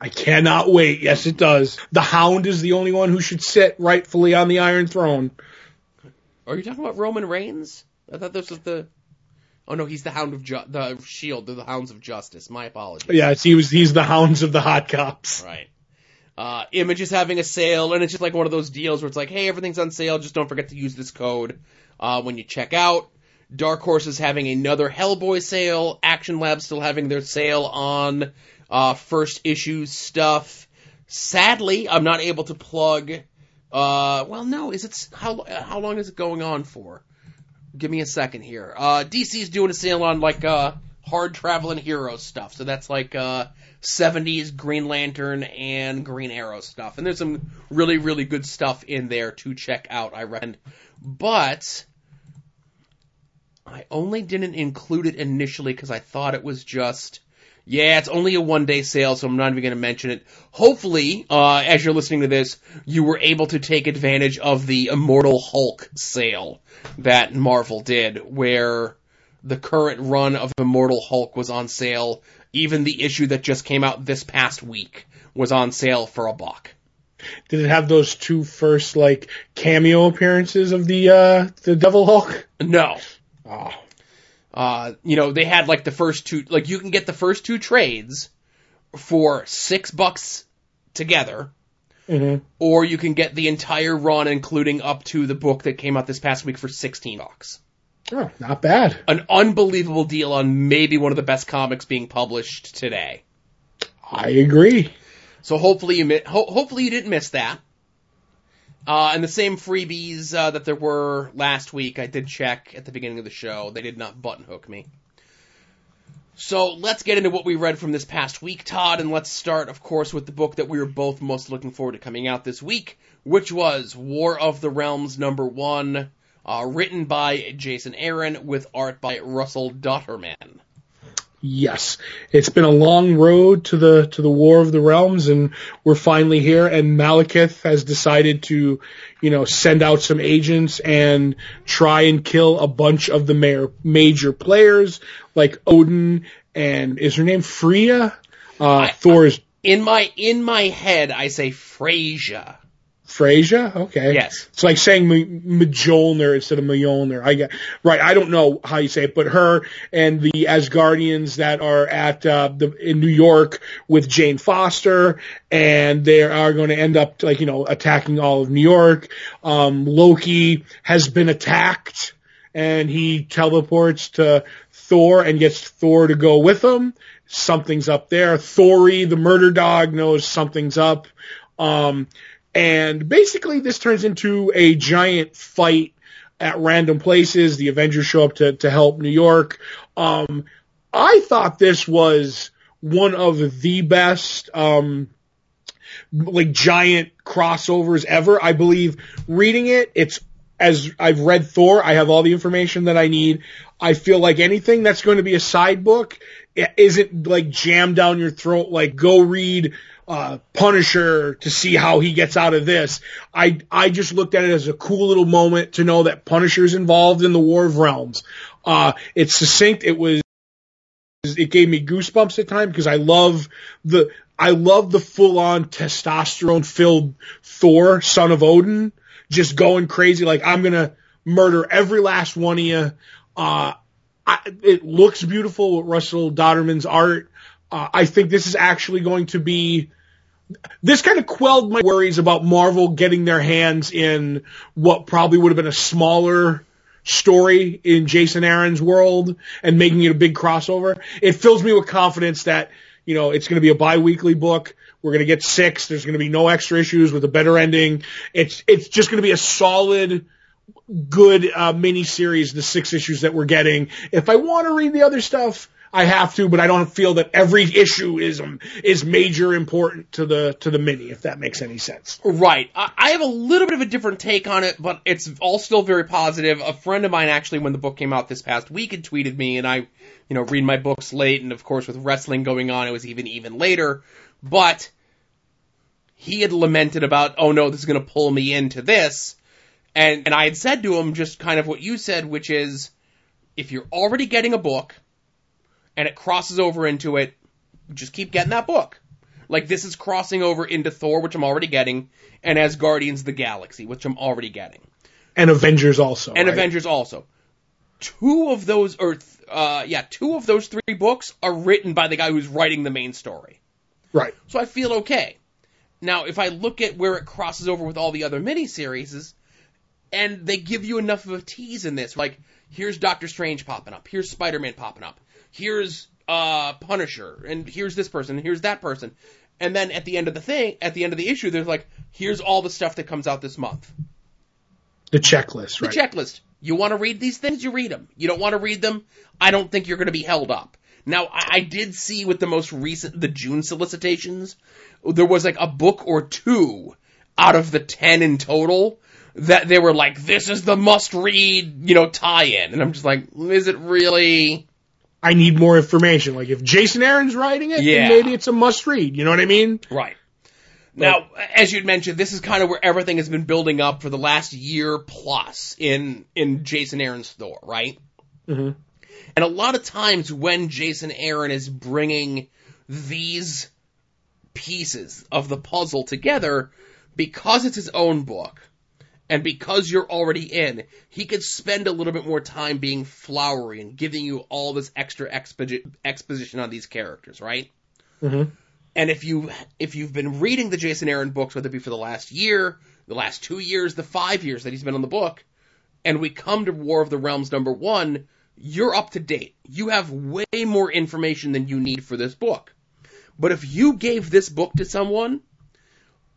I cannot wait. Yes, it does. The Hound is the only one who should sit rightfully on the Iron Throne. Are you talking about Roman Reigns? I thought this was the. Oh no, he's the Hound of Ju- the Shield. They're the Hounds of Justice. My apologies. Yes, he was. He's the Hounds of the Hot Cops. Right. Uh, Image is having a sale, and it's just like one of those deals where it's like, hey, everything's on sale. Just don't forget to use this code uh, when you check out. Dark Horse is having another Hellboy sale. Action Lab still having their sale on uh, first issue stuff. Sadly, I'm not able to plug. Uh, well, no, is it how how long is it going on for? Give me a second here. Uh, DC's doing a sale on like uh, hard traveling hero stuff. So that's like uh, 70s Green Lantern and Green Arrow stuff. And there's some really, really good stuff in there to check out, I recommend. But I only didn't include it initially because I thought it was just. Yeah, it's only a one day sale, so I'm not even going to mention it. Hopefully, uh, as you're listening to this, you were able to take advantage of the Immortal Hulk sale that Marvel did, where the current run of Immortal Hulk was on sale. Even the issue that just came out this past week was on sale for a buck. Did it have those two first like cameo appearances of the uh the Devil Hulk? No. Oh, Uh, you know, they had like the first two, like you can get the first two trades for six bucks together, Mhm. or you can get the entire run, including up to the book that came out this past week for 16 bucks. oh, not bad. An unbelievable deal on maybe one of the best comics being published today. I agree. So hopefully you mi- ho- hopefully you didn't miss that. Uh, and the same freebies uh, that there were last week, I did check at the beginning of the show. They did not button hook me. So let's get into what we read from this past week, Todd, and let's start, of course, with the book that we were both most looking forward to coming out this week, which was War of the Realms number one, uh, written by Jason Aaron with art by Russell Dauterman. Yes, it's been a long road to the to the War of the Realms, and we're finally here. And Malekith has decided to, you know, send out some agents and try and kill a bunch of the mayor, major players like Odin and is her name Freya? Uh, I- Thor's In my in my head, I say Frasier. Frasier. Okay. Yes. It's like saying M- Mjolnir instead of Mjolnir. I get right. I don't know how you say it, but her and the Asgardians that are at uh, the in New York with Jane Foster, and they are going to end up like you know attacking all of New York. Um, Loki has been attacked, and he teleports to Thor and gets Thor to go with him. Something's up there. Thori, the murder dog, knows something's up. Um, and basically this turns into a giant fight at random places. The Avengers show up to, to help New York. Um, I thought this was one of the best, um, like giant crossovers ever. I believe reading it, it's as I've read Thor, I have all the information that I need. I feel like anything that's going to be a side book isn't like jammed down your throat. Like go read uh, Punisher to see how he gets out of this. I I just looked at it as a cool little moment to know that Punisher's involved in the War of Realms. Uh, it's succinct. It was it gave me goosebumps at times because I love the I love the full on testosterone filled Thor, son of Odin, just going crazy like I'm gonna murder every last one of you. Uh, I, it looks beautiful with Russell Dauterman's art. Uh, I think this is actually going to be. This kind of quelled my worries about Marvel getting their hands in what probably would have been a smaller story in Jason Aaron's world and making it a big crossover. It fills me with confidence that, you know, it's going to be a bi-weekly book. We're going to get six. There's going to be no extra issues with a better ending. It's, it's just going to be a solid, good, uh, mini series, the six issues that we're getting. If I want to read the other stuff, I have to, but I don't feel that every issue is, um, is major important to the, to the mini, if that makes any sense. Right. I have a little bit of a different take on it, but it's all still very positive. A friend of mine actually, when the book came out this past week, had tweeted me, and I, you know, read my books late, and of course with wrestling going on, it was even even later. But he had lamented about, oh no, this is going to pull me into this, and and I had said to him just kind of what you said, which is, if you're already getting a book, and it crosses over into it, just keep getting that book. Like this is crossing over into Thor, which I'm already getting, and as Guardians of the Galaxy, which I'm already getting, And Avengers also. and right? Avengers also. Two of those, or uh, yeah, two of those three books are written by the guy who's writing the main story. Right. So I feel okay. Now, if I look at where it crosses over with all the other miniseries, and they give you enough of a tease in this, like here's Doctor Strange popping up, here's Spider Man popping up, here's uh Punisher, and here's this person, and here's that person, and then at the end of the thing, at the end of the issue, there's like here's all the stuff that comes out this month. The checklist, The checklist. You want to read these things, you read them. You don't want to read them, I don't think you're going to be held up. Now, I, I did see with the most recent, the June solicitations, there was like a book or two out of the 10 in total that they were like, this is the must read, you know, tie in. And I'm just like, is it really? I need more information. Like if Jason Aaron's writing it, Yeah. then maybe it's a must read. You know what I mean? Right. Now, as you'd mentioned, this is kind of where everything has been building up for the last year plus in in Jason Aaron's Thor, right? Mhm. And a lot of times when Jason Aaron is bringing these pieces of the puzzle together, because it's his own book, and because you're already in, he could spend a little bit more time being flowery and giving you all this extra exposi- exposition on these characters, right? Mhm. And if you if you've been reading the Jason Aaron books, whether it be for the last year, the last two years, the five years that he's been on the book, and we come to War of the Realms number one, you're up to date. You have way more information than you need for this book. But if you gave this book to someone,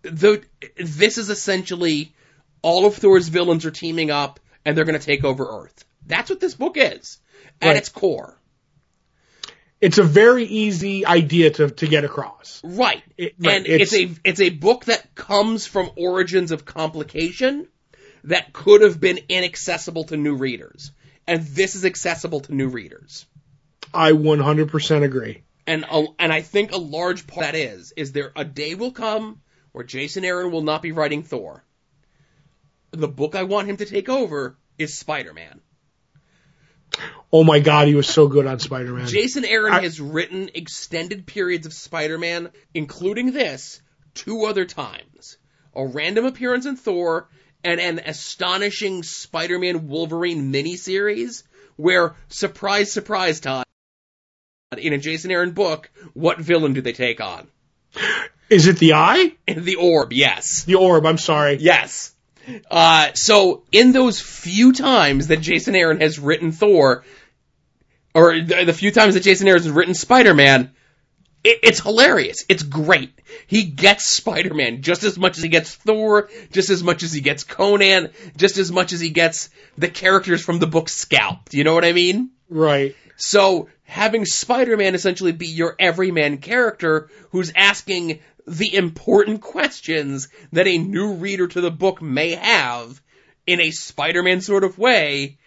the this is essentially all of Thor's villains are teaming up and they're going to take over Earth. That's what this book is at Right. its core. It's a very easy idea to, to get across. Right. It- right, and it's, it's- a it's a book that comes from origins of complication that could have been inaccessible to new readers. And this is accessible to new readers. I 100% agree. And a, and I think a large part of that is is there a day will come where Jason Aaron will not be writing Thor. The book I want him to take over is Spider-Man. Oh my god, he was so good on Spider-Man. Jason Aaron I- has written extended periods of Spider-Man, including this, two other times. A random appearance in Thor and an astonishing Spider-Man Wolverine miniseries where, surprise, surprise, Todd, in a Jason Aaron book, what villain do they take on? Is it the eye? The Orb, yes. The orb, I'm sorry. Yes. Uh, so in those few times that Jason Aaron has written Thor, or the, few times that Jason Aaron has written Spider-Man, it, it's hilarious. It's great. He gets Spider-Man just as much as he gets Thor, just as much as he gets Conan, just as much as he gets the characters from the book scalped. You know what I mean? Right. So having Spider-Man essentially be your everyman character who's asking the important questions that a new reader to the book may have in a Spider-Man sort of way,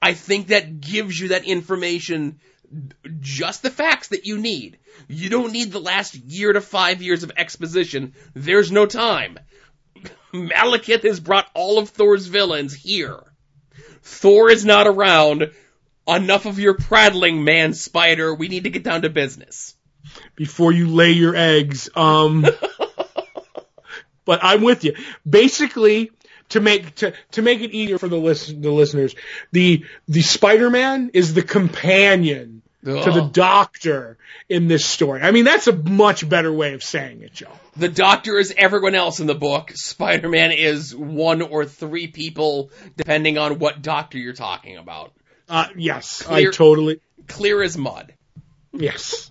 I think that gives you that information, just the facts that you need. You don't need the last year to five years of exposition. There's no time. Malekith has brought all of Thor's villains here. Thor is not around. Enough of your prattling, man spider. We need to get down to business. Before you lay your eggs. Um, but I'm with you. Basically, to make to to make it easier for the listen the listeners, the the Spider-Man is the companion to the Doctor in this story. I mean, that's a much better way of saying it, Joe. The Doctor is everyone else in the book. Spider-Man is one or three people, depending on what Doctor you're talking about. Uh, yes, Clear- I totally Clear as mud. yes.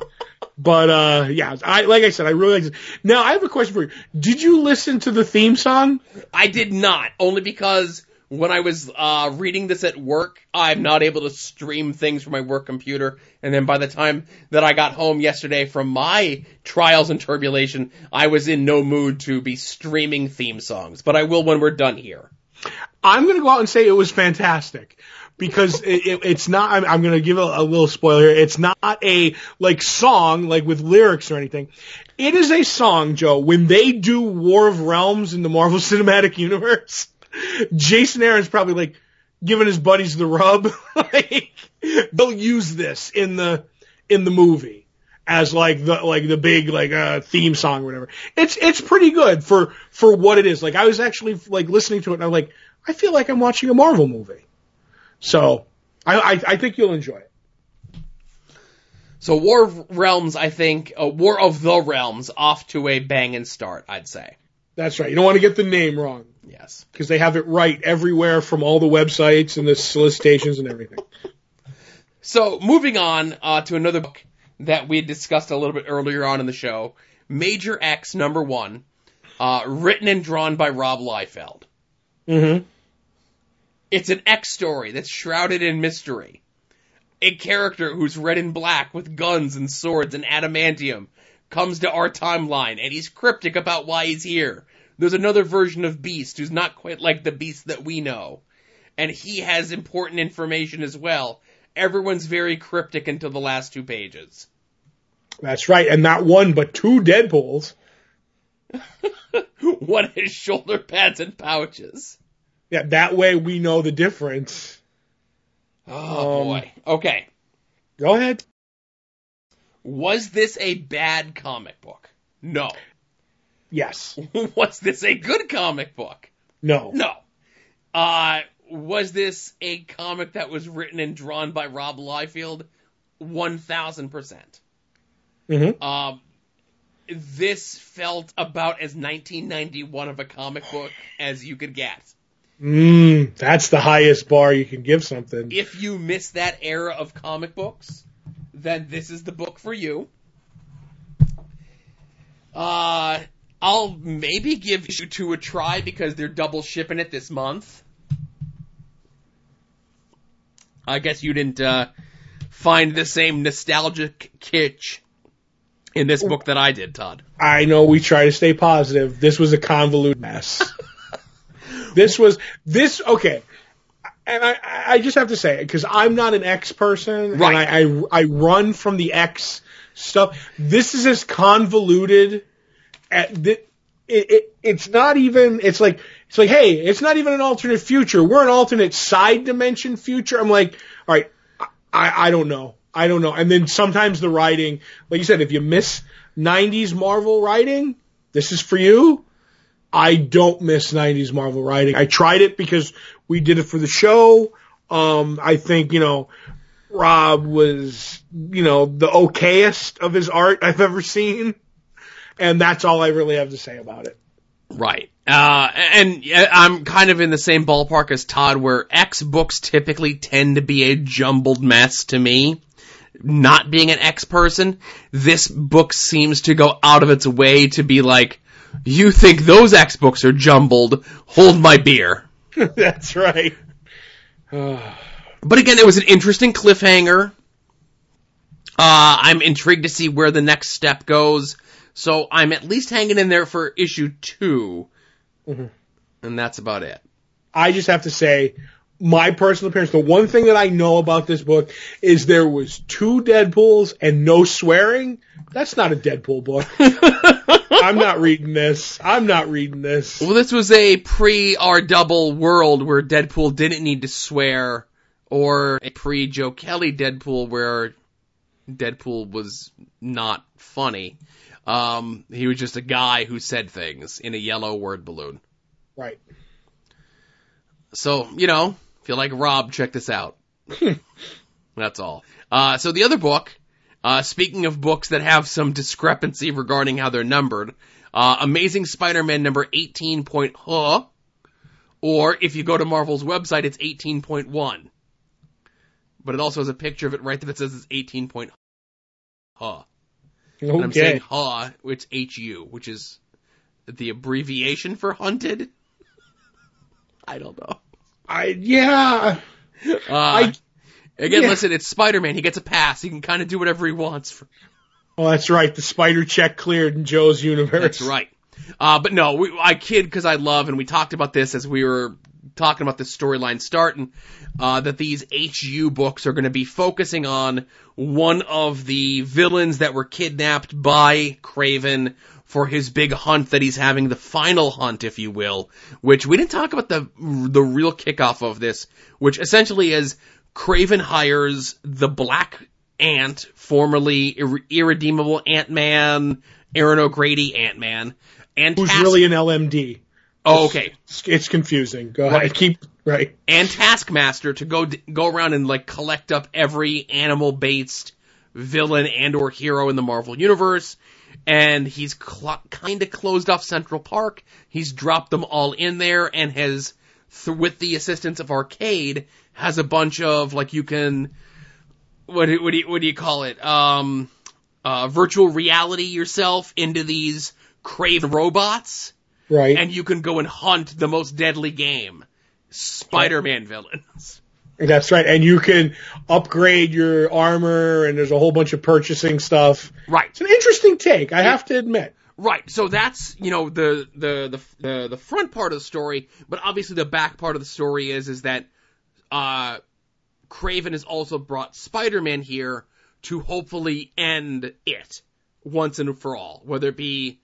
But uh, yeah, I like I said, I really like this. Now I have a question for you. Did you listen to the theme song? I did not, only because when I was uh, reading this at work, I'm not able to stream things from my work computer. And then by the time that I got home yesterday from my trials and tribulation, I was in no mood to be streaming theme songs. But I will when we're done here. I'm going to go out and say it was fantastic because it, it, it's not. I'm, I'm going to give a, a little spoiler. here. It's not a like song like with lyrics or anything. It is a song, Joe. When they do War of Realms in the Marvel Cinematic Universe, Jason Aaron's probably like giving his buddies the rub. like they'll use this in the in the movie as like the like the big like uh theme song or whatever. It's it's pretty good for for what it is. Like I was actually like listening to it and I'm like, I feel like I'm watching a Marvel movie. So I I, I think you'll enjoy it. So War of Realms, I think, uh, War of the Realms, off to a banging start, I'd say. That's right. You don't want to get the name wrong Yes. because they have it right everywhere from all the websites and the solicitations and everything. So moving on uh, to another book that we had discussed a little bit earlier on in the show, Major X number one, uh, written and drawn by Rob Liefeld. Mm-hmm. It's an X story that's shrouded in mystery. A character who's red and black with guns and swords and adamantium comes to our timeline and he's cryptic about why he's here. There's another version of Beast who's not quite like the Beast that we know. And he has important information as well. Everyone's very cryptic until the last two pages. That's right. And not one but two Deadpools. One has shoulder pads and pouches. Yeah, that way we know the difference. Oh Um, boy. Okay. Go ahead. Was this a bad comic book? No. Yes. Was this a good comic book? No. No. Uh, was this a comic that was written and drawn by Rob Liefeld? 1000%. Mm-hmm. Um, this felt about as 1991 of a comic book as you could get. Mm, that's the highest bar you can give something. If you miss that era of comic books, then this is the book for you. Uh, I'll maybe give issue two a try because they're double shipping it this month. I guess you didn't uh, find the same nostalgic kitsch in this book that I did, Todd. I know we try to stay positive. This was a convoluted mess. this was this okay. And I, I just have to say because I'm not an X person, Right. and I, I I run from the X stuff. This is as convoluted. At the, it, it, it's not even. It's like it's like hey, it's not even an alternate future. We're an alternate side dimension future. I'm like, all right, I I don't know. I don't know. And then sometimes the writing, like you said, if you miss 90s Marvel writing, this is for you. I don't miss 90s Marvel writing. I tried it because we did it for the show. Um, I think, you know, Rob was, you know, the okayest of his art I've ever seen. And that's all I really have to say about it. Right. Uh, and uh, I'm kind of in the same ballpark as Todd, where X books typically tend to be a jumbled mess to me. Not being an X person, this book seems to go out of its way to be like, you think those X books are jumbled? Hold my beer. that's right. But again, it was an interesting cliffhanger. Uh, I'm intrigued to see where the next step goes. So I'm at least hanging in there for issue 2 And that's about it. I just have to say, my personal appearance, the one thing that I know about this book is there was two Deadpools and no swearing. That's not a Deadpool book. I'm not reading this. I'm not reading this. Well, this was a pre R double world where Deadpool didn't need to swear, or a pre Joe Kelly Deadpool where Deadpool was not funny. Um, he was just a guy who said things in a yellow word balloon. Right. So, you know, if you like Rob, check this out. That's all. Uh, so the other book, uh, speaking of books that have some discrepancy regarding how they're numbered, uh, Amazing Spider-Man number 18 point huh, or if you go to Marvel's website, it's 18.1. But it also has a picture of it right there that says it's 18 point huh. And I'm saying Okay. huh, which H-U, which is the abbreviation for hunted. I don't know. I, yeah. Uh, I- again, yeah. listen, it's Spider-Man. He gets a pass. He can kind of do whatever he wants. For, Well, that's right. The spider check cleared in Joe's universe. that's right. Uh, but no, we, I kid because I love, and we talked about this as we were talking about this storyline starting, uh, that these HU books are going to be focusing on one of the villains that were kidnapped by Kraven for his big hunt that he's having, the final hunt, if you will, which we didn't talk about the, the real kickoff of this, which essentially is Kraven hires the Black Ant, formerly Ir- Irredeemable Ant-Man, Aaron O'Grady Ant-Man, and Who's Task- really an LMD? oh, okay, It's, it's confusing. Go Right. ahead. Keep, right. and Taskmaster to go go around and like collect up every animal based villain and or hero in the Marvel universe. And he's cl- kind of closed off Central Park. He's dropped them all in there and has, th- with the assistance of Arcade, has a bunch of like you can, what do, what do you what do you call it? Um, uh, virtual reality yourself into these Kraven robots Right. and you can go and hunt the most deadly game, Spider-Man villains. That's right. And you can upgrade your armor and there's a whole bunch of purchasing stuff. Right, It's an interesting take, I have to admit. right. So that's you know the the the the, the front part of the story, but obviously the back part of the story is is that uh, Kraven has also brought Spider-Man here to hopefully end it once and for all, whether it be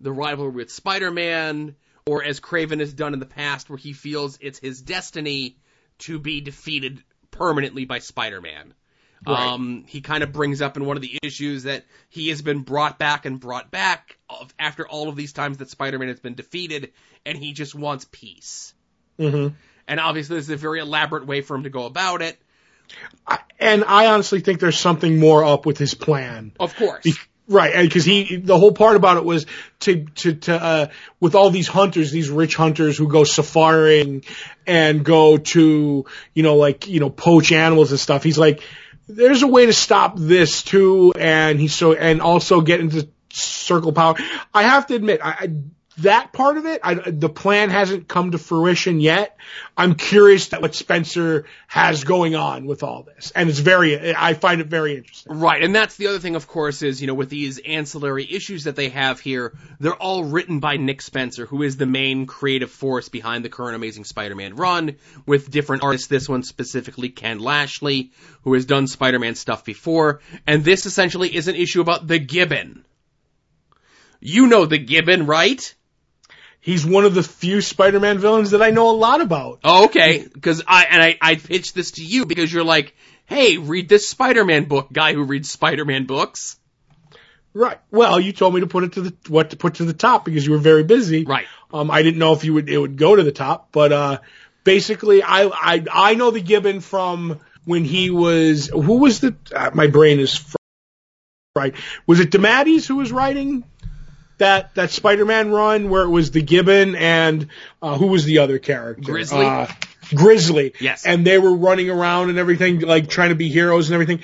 the rivalry with Spider-Man or as Kraven has done in the past, where he feels it's his destiny to be defeated permanently by Spider-Man. Right. Um, he kind of brings up in one of the issues that he has been brought back and brought back of, after all of these times that Spider-Man has been defeated, and he just wants peace. hmm And obviously, this is a very elaborate way for him to go about it. I, and I honestly think there's something more up with his plan. Of course, Be- Right, because he the whole part about it was to to to uh, with all these hunters, these rich hunters who go safaring and go to you know like you know poach animals and stuff. He's like, there's a way to stop this too, and he's so and also get into circle power. I have to admit, I, I that part of it, I, the plan hasn't come to fruition yet. I'm curious at what Spencer has going on with all this, and it's very, I find it very interesting. Right, and that's the other thing, of course, is you know with these ancillary issues that they have here, they're all written by Nick Spencer, who is the main creative force behind the current Amazing Spider-Man run, with different artists. This one specifically, Ken Lashley, who has done Spider-Man stuff before, and this essentially is an issue about the Gibbon. You know the Gibbon, right? He's one of the few Spider-Man villains that I know a lot about. Oh, okay. Because I and I I pitched this to you because you're like, hey, read this Spider-Man book, guy who reads Spider-Man books. Right. Well, you told me to put it to the what to put to the top because you were very busy. Right. Um, I didn't know if you would it would go to the top, but uh, basically, I I I know the Gibbon from when he was who was the uh, my brain is fr- right. Was it DeMatteis who was writing that that Spider-Man run where it was the Gibbon and uh, who was the other character? Grizzly? Uh, Grizzly. Yes. And they were running around and everything, like trying to be heroes and everything.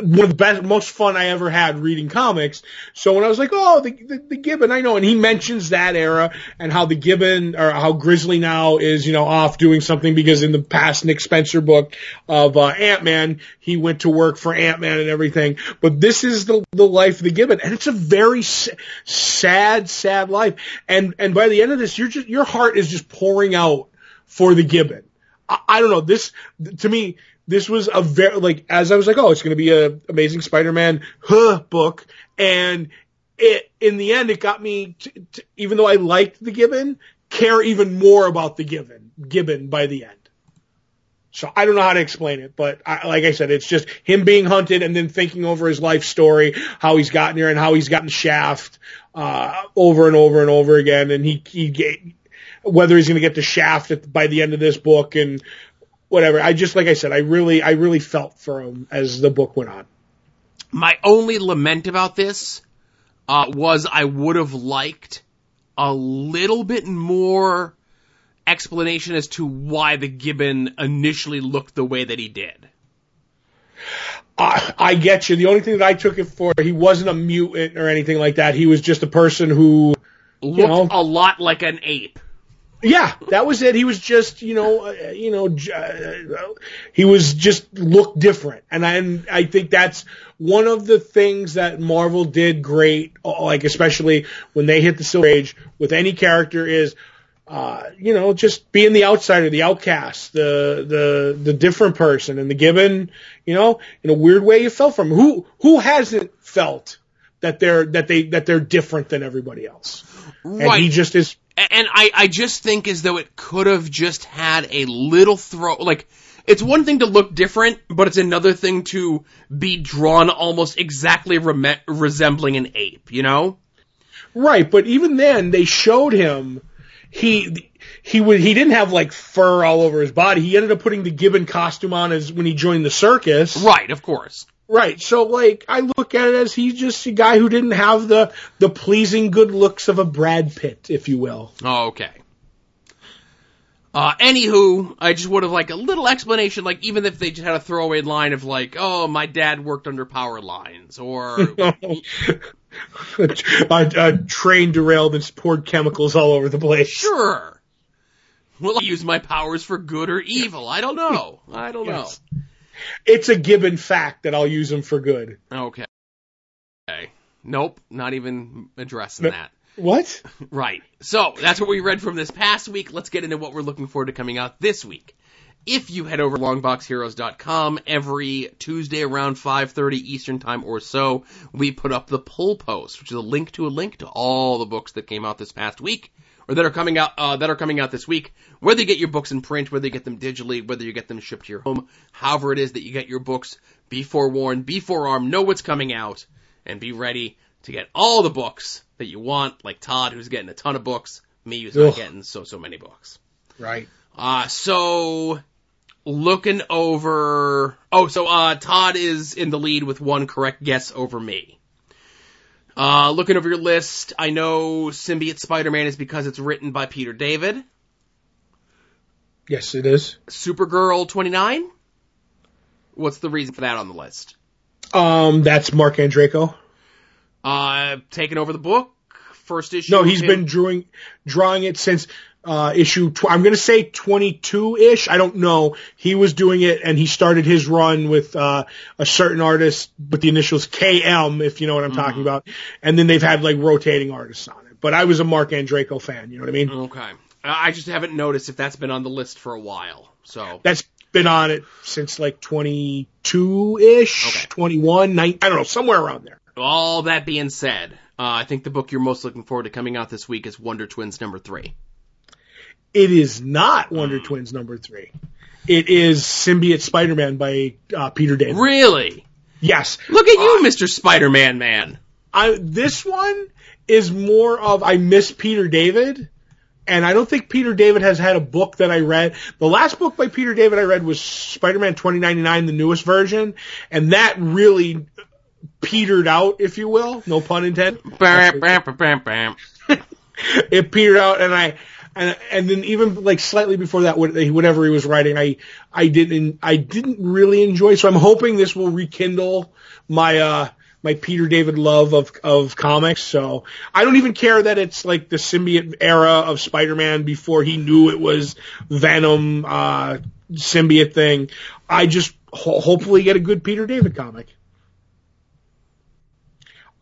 One of the best, most fun I ever had reading comics. So when I was like, oh, the, the, the Gibbon, I know. And he mentions that era and how the Gibbon, or how Grizzly now is, you know, off doing something because in the past Nick Spencer book of uh, Ant-Man, he went to work for Ant-Man and everything. But this is the, the life of the Gibbon. And it's a very s- sad, sad life. And, and by the end of this, you're just, your heart is just pouring out for the Gibbon. I, I don't know. This to me, this was a very like as I was like, oh, it's going to be a Amazing Spider-Man huh, book, and it in the end it got me, to, even though I liked the Gibbon, care even more about the Gibbon Gibbon by the end. So I don't know how to explain it, but I, like I said, it's just him being hunted and then thinking over his life story, how he's gotten here and how he's gotten Shaft uh, over and over and over again, and he he whether he's going to get the shaft at, by the end of this book and whatever. I just, like I said, I really, I really felt for him as the book went on. My only lament about this uh, was I would have liked a little bit more explanation as to why the Gibbon initially looked the way that he did. I, I get you. The only thing that I took it for, he wasn't a mutant or anything like that. He was just a person who Looked you know, a lot like an ape. Yeah, that was it. He was just, you know, uh, you know, uh, he was just looked different, and I, and I think that's one of the things that Marvel did great, uh, like especially when they hit the Silver Age with any character is, uh, you know, just being the outsider, the outcast, the the the different person, and the given, you know, in a weird way, you felt from who who hasn't felt that they're that they that they're different than everybody else, Right. and he just is and I, I just think as though it could have just had a little throw, like, it's one thing to look different, but it's another thing to be drawn almost exactly rem- resembling an ape, you know? Right, but even then they showed him he he would he didn't have like fur all over his body. He ended up putting the gibbon costume on as when he joined the circus. Right, of course. Right. So like I look at it as he's just a guy who didn't have the the pleasing good looks of a Brad Pitt, if you will. Oh, okay. Uh, anywho, I just would have like a little explanation, like even if they just had a throwaway line of like, oh, my dad worked under power lines, or a, a train derailed and poured chemicals all over the place. sure, will I use my powers for good or evil? I don't know. I don't Yes. It's a given fact that I'll use them for good. Okay. Okay. Nope, not even addressing No. that. What? Right. So that's what we read from this past week. Let's get into what we're looking forward to coming out this week. If you head over to longboxheroes.com every Tuesday around 5:30 Eastern Time or so, we put up the pull post, which is a link to a link to all the books that came out this past week or that are coming out uh, that are coming out this week. Whether you get your books in print, whether you get them digitally, whether you get them shipped to your home, however it is that you get your books, be forewarned, be forearmed, know what's coming out, and be ready to get all the books that you want, like Todd, who's getting a ton of books, me, who's not getting so, so many books. Right. Uh, so, looking over, oh, so, uh, Todd is in the lead with one correct guess over me. Uh, looking over your list, I know Symbiote Spider-Man is because it's written by Peter David. Yes, it is. Supergirl 29? What's the reason for that on the list? Um, that's Marc Andreyko. Uh, taking over the book, first issue. No, he's been drawing drawing it since uh, issue. Tw- I'm going to say 22 ish. I don't know. He was doing it, and he started his run with uh, a certain artist with the initials KM, if you know what I'm talking about. And then they've had like rotating artists on it. But I was a Marc Andreyko fan. You know what I mean? Okay. I just haven't noticed if that's been on the list for a while. So That's been on it since like 22 ish, Okay. 21, 9, I don't know, somewhere around there. all that being said, uh, I think the book you're most looking forward to coming out this week is Wonder Twins number three. It is not Wonder Twins number three. It is Symbiote Spider-Man by uh, Peter David. Really? Yes. Look at you, Mr. Spider-Man man. I, this one is more of I miss Peter David, and I don't think Peter David has had a book that I read. The last book by Peter David I read was Spider-Man 2099, the newest version, and that really petered out, if you will, no pun intended. Bam, bam, bam, bam, bam. it petered out, and I. And, and then even like slightly before that, what- whatever he was writing, I, I didn't, I didn't really enjoy. So I'm hoping this will rekindle my, uh, my Peter David love of, of comics. So I don't even care that it's like the symbiote era of Spider-Man before he knew it was Venom, uh, symbiote thing. I just ho- hopefully get a good Peter David comic.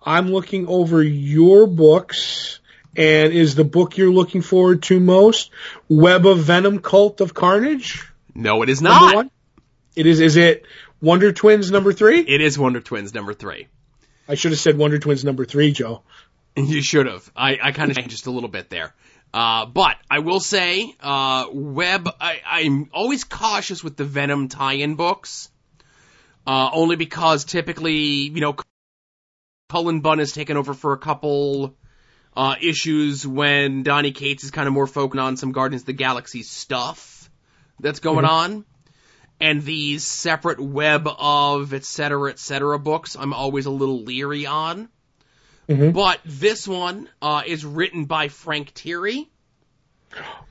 I'm looking over your books. And is the book you're looking forward to most Web of Venom Cult of Carnage? No, it is Number not. one? It is, is it Wonder Twins number three? It is Wonder Twins number three. I should have said Wonder Twins number three, Joe. You should have. I, I kind of changed just a little bit there. Uh, but I will say, uh, Web, I, I'm always cautious with the Venom tie-in books. Uh, only because typically, you know, Cullen Bunn has taken over for a couple, uh, issues when Donny Cates is kind of more focused on some Guardians of the Galaxy stuff that's going on. And these separate web of et cetera, et cetera books, I'm always a little leery on. Mhm. But this one uh, is written by Frank Tieri.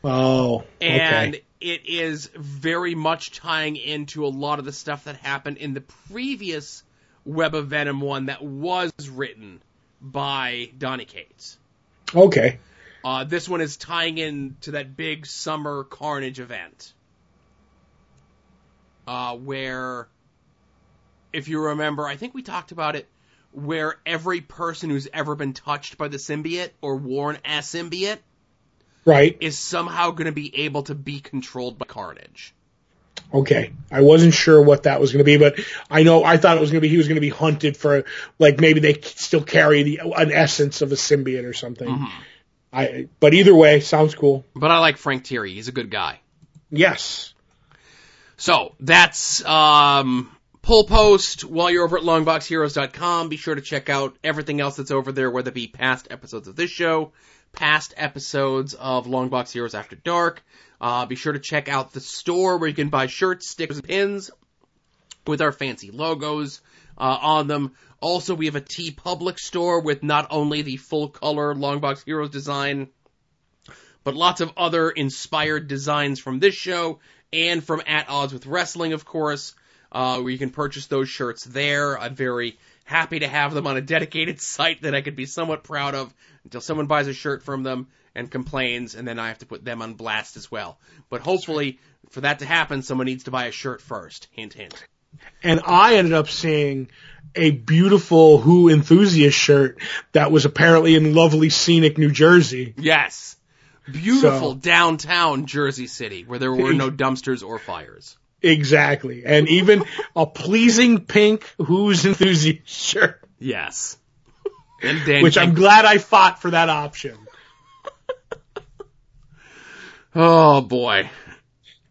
Oh, and it is very much tying into a lot of the stuff that happened in the previous Web of Venom one that was written by Donny Cates. Okay. Uh, this one is tying in to that big summer Carnage event, uh, where, if you remember, I think we talked about it, where every person who's ever been touched by the symbiote or worn a symbiote Right. is somehow going to be able to be controlled by Carnage. Okay. I wasn't sure what that was going to be, but I know I thought it was going to be he was going to be hunted for like maybe they still carry the an essence of a symbiote or something. Mm-hmm. I but either way, sounds cool. But I like Frank Tieri; he's a good guy. Yes. So that's um, pull post while you're over at longboxheroes.com. Be sure to check out everything else that's over there, whether it be past episodes of this show, past episodes of Longbox Heroes After Dark. Uh, be sure to check out the store where you can buy shirts, stickers, and pins with our fancy logos uh, on them. Also, we have a TeePublic store with not only the full color Longbox Heroes design, but lots of other inspired designs from this show and from At Odds with Wrestling, of course, uh, where you can purchase those shirts there. I'm very happy to have them on a dedicated site that I could be somewhat proud of until someone buys a shirt from them and complains, and then I have to put them on blast as well. But hopefully, for that to happen, someone needs to buy a shirt first. Hint, hint. and I ended up seeing a beautiful Who enthusiast shirt that was apparently in lovely scenic New Jersey. Yes. Beautiful So- downtown Jersey City where there were no dumpsters or fires. Exactly. And even a pleasing pink Who's enthusiast shirt, Yes. And Dan which I'm glad I fought for that option. Oh boy.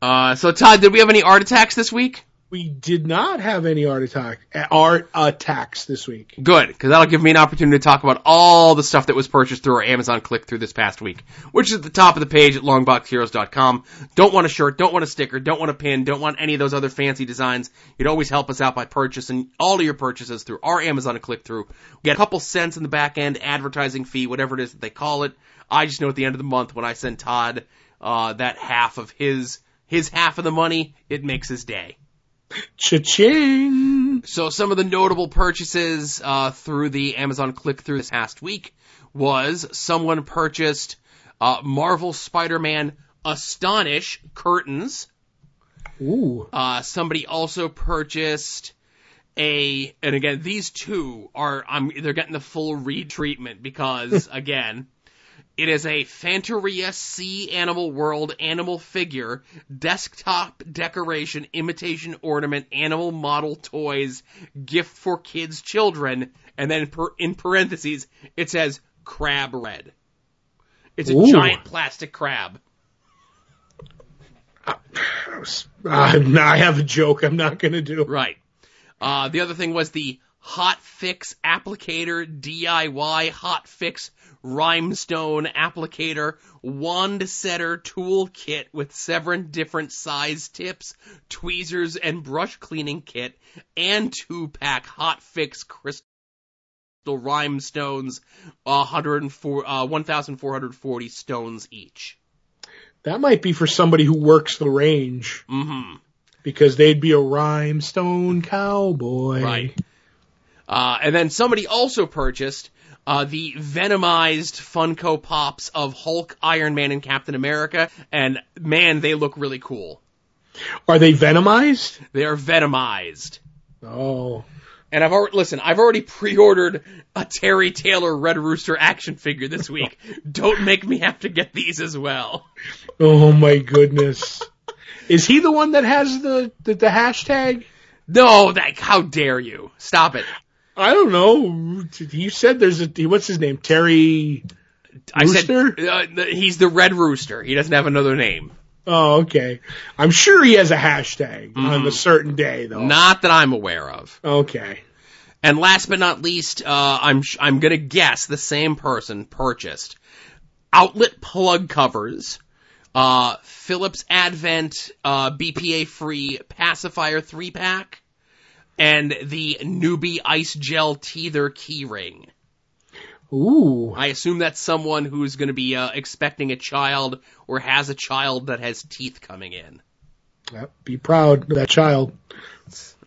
Uh, so Todd, did we have any art attacks this week? We did not have any art attack, art attacks this week. Good, because that'll give me an opportunity to talk about all the stuff that was purchased through our Amazon click through this past week, which is at the top of the page at longboxheroes.com. Don't want a shirt, don't want a sticker, don't want a pin, don't want any of those other fancy designs. You'd always help us out by purchasing all of your purchases through our Amazon click through. We get a couple cents in the back end, advertising fee, whatever it is that they call it. I just know at the end of the month when I send Todd uh, that half of his his half of the money, it makes his day. Cha-ching! So some of the notable purchases uh, through the Amazon click through this past week was someone purchased uh, Marvel Spider-Man Astonish curtains. Ooh. Uh, somebody also purchased a, and again, these two are, I'm, they're getting the full read treatment because, again, it is a Fantaria Sea Animal World animal figure, desktop decoration, imitation ornament, animal model toys, gift for kids, children, and then per, in parentheses, it says crab red. It's a Ooh. giant plastic crab. Uh, I have a joke I'm not going to do. Right. Uh, the other thing was the Hot Fix applicator DIY Hot Fix rhinestone applicator wand setter tool kit with seven different size tips, tweezers, and brush cleaning kit, and two pack Hot Fix crystal rhinestones, 104, uh, 1,440 stones each. That might be for somebody who works the range Mm-hmm. because they'd be a rhinestone cowboy. Right. Uh, and then somebody also purchased uh, the Venomized Funko Pops of Hulk, Iron Man, and Captain America, and man, they look really cool. Are they venomized? They are Venomized. Oh. And I've already listen. I've already pre-ordered a Terry Taylor Red Rooster action figure this week. Don't make me have to get these as well. Oh my goodness. Is he the one that has the, the, the hashtag? No, that how dare you? Stop it. I don't know. You said there's a, what's his name? Terry I Rooster? said uh, he's the Red Rooster. He doesn't have another name. Oh, okay. I'm sure he has a hashtag on a certain day though. Not that I'm aware of. Okay. And last but not least, uh, I'm sh- I'm gonna guess the same person purchased outlet plug covers, uh, Philips Avent uh, BPA free pacifier three pack, and the Nuby Ice Gel Teether keyring. Ooh. I assume that's someone who's going to be uh, expecting a child or has a child that has teeth coming in. Yep, Be proud of that child.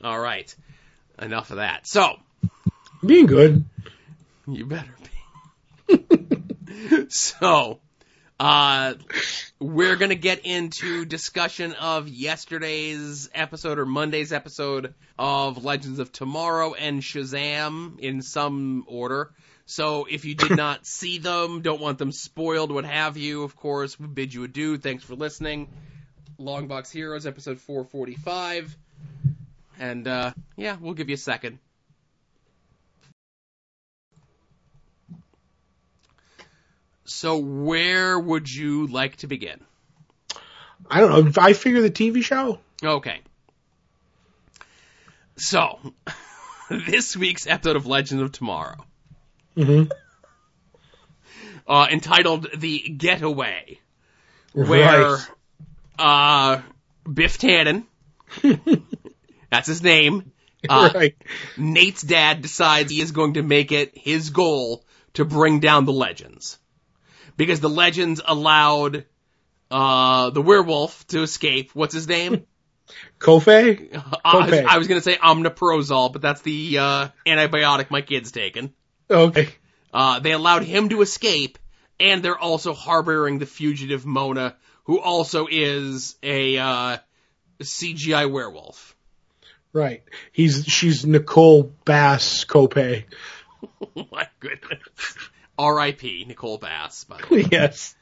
All right, enough of that. So Being good. You better be. so, uh, we're gonna get into discussion of yesterday's episode or Monday's episode of Legends of Tomorrow and Shazam in some order. So if you did not see them, don't want them spoiled, what have you, of course, we bid you adieu. Thanks for listening. Longbox Heroes, episode 445. And, uh, yeah, we'll give you a second. So where would you like to begin? I don't know. I figure the TV show. Okay. So, this week's episode of Legends of Tomorrow, Mm-hmm. uh, entitled The Getaway, where, Right. uh, Biff Tannen, that's his name, uh, right. Nate's dad decides he is going to make it his goal to bring down the legends. Because the legends allowed, uh, the werewolf to escape. What's his name? Kaupe? I was, I was gonna say omniprozol, but that's the, uh, antibiotic my kid's taken. Okay. Uh, they allowed him to escape, and they're also harboring the fugitive Mona, who also is a, uh, CGI werewolf. Right. He's she's Nicole Bass Kaupe. Oh my goodness. R.I.P. Nicole Bass, by the way. yes.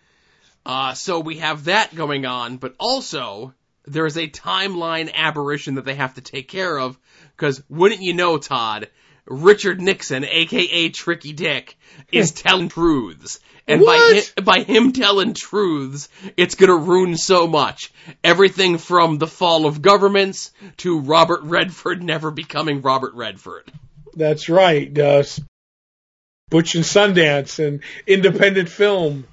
Uh, so we have that going on, but also there is a timeline aberration that they have to take care of, because wouldn't you know, Todd, Richard Nixon, aka Tricky Dick, is telling truths. And by, What? hi- by him telling truths, it's gonna ruin so much. Everything from the fall of governments to Robert Redford never becoming Robert Redford. That's right. Uh, Butch and Sundance and independent film.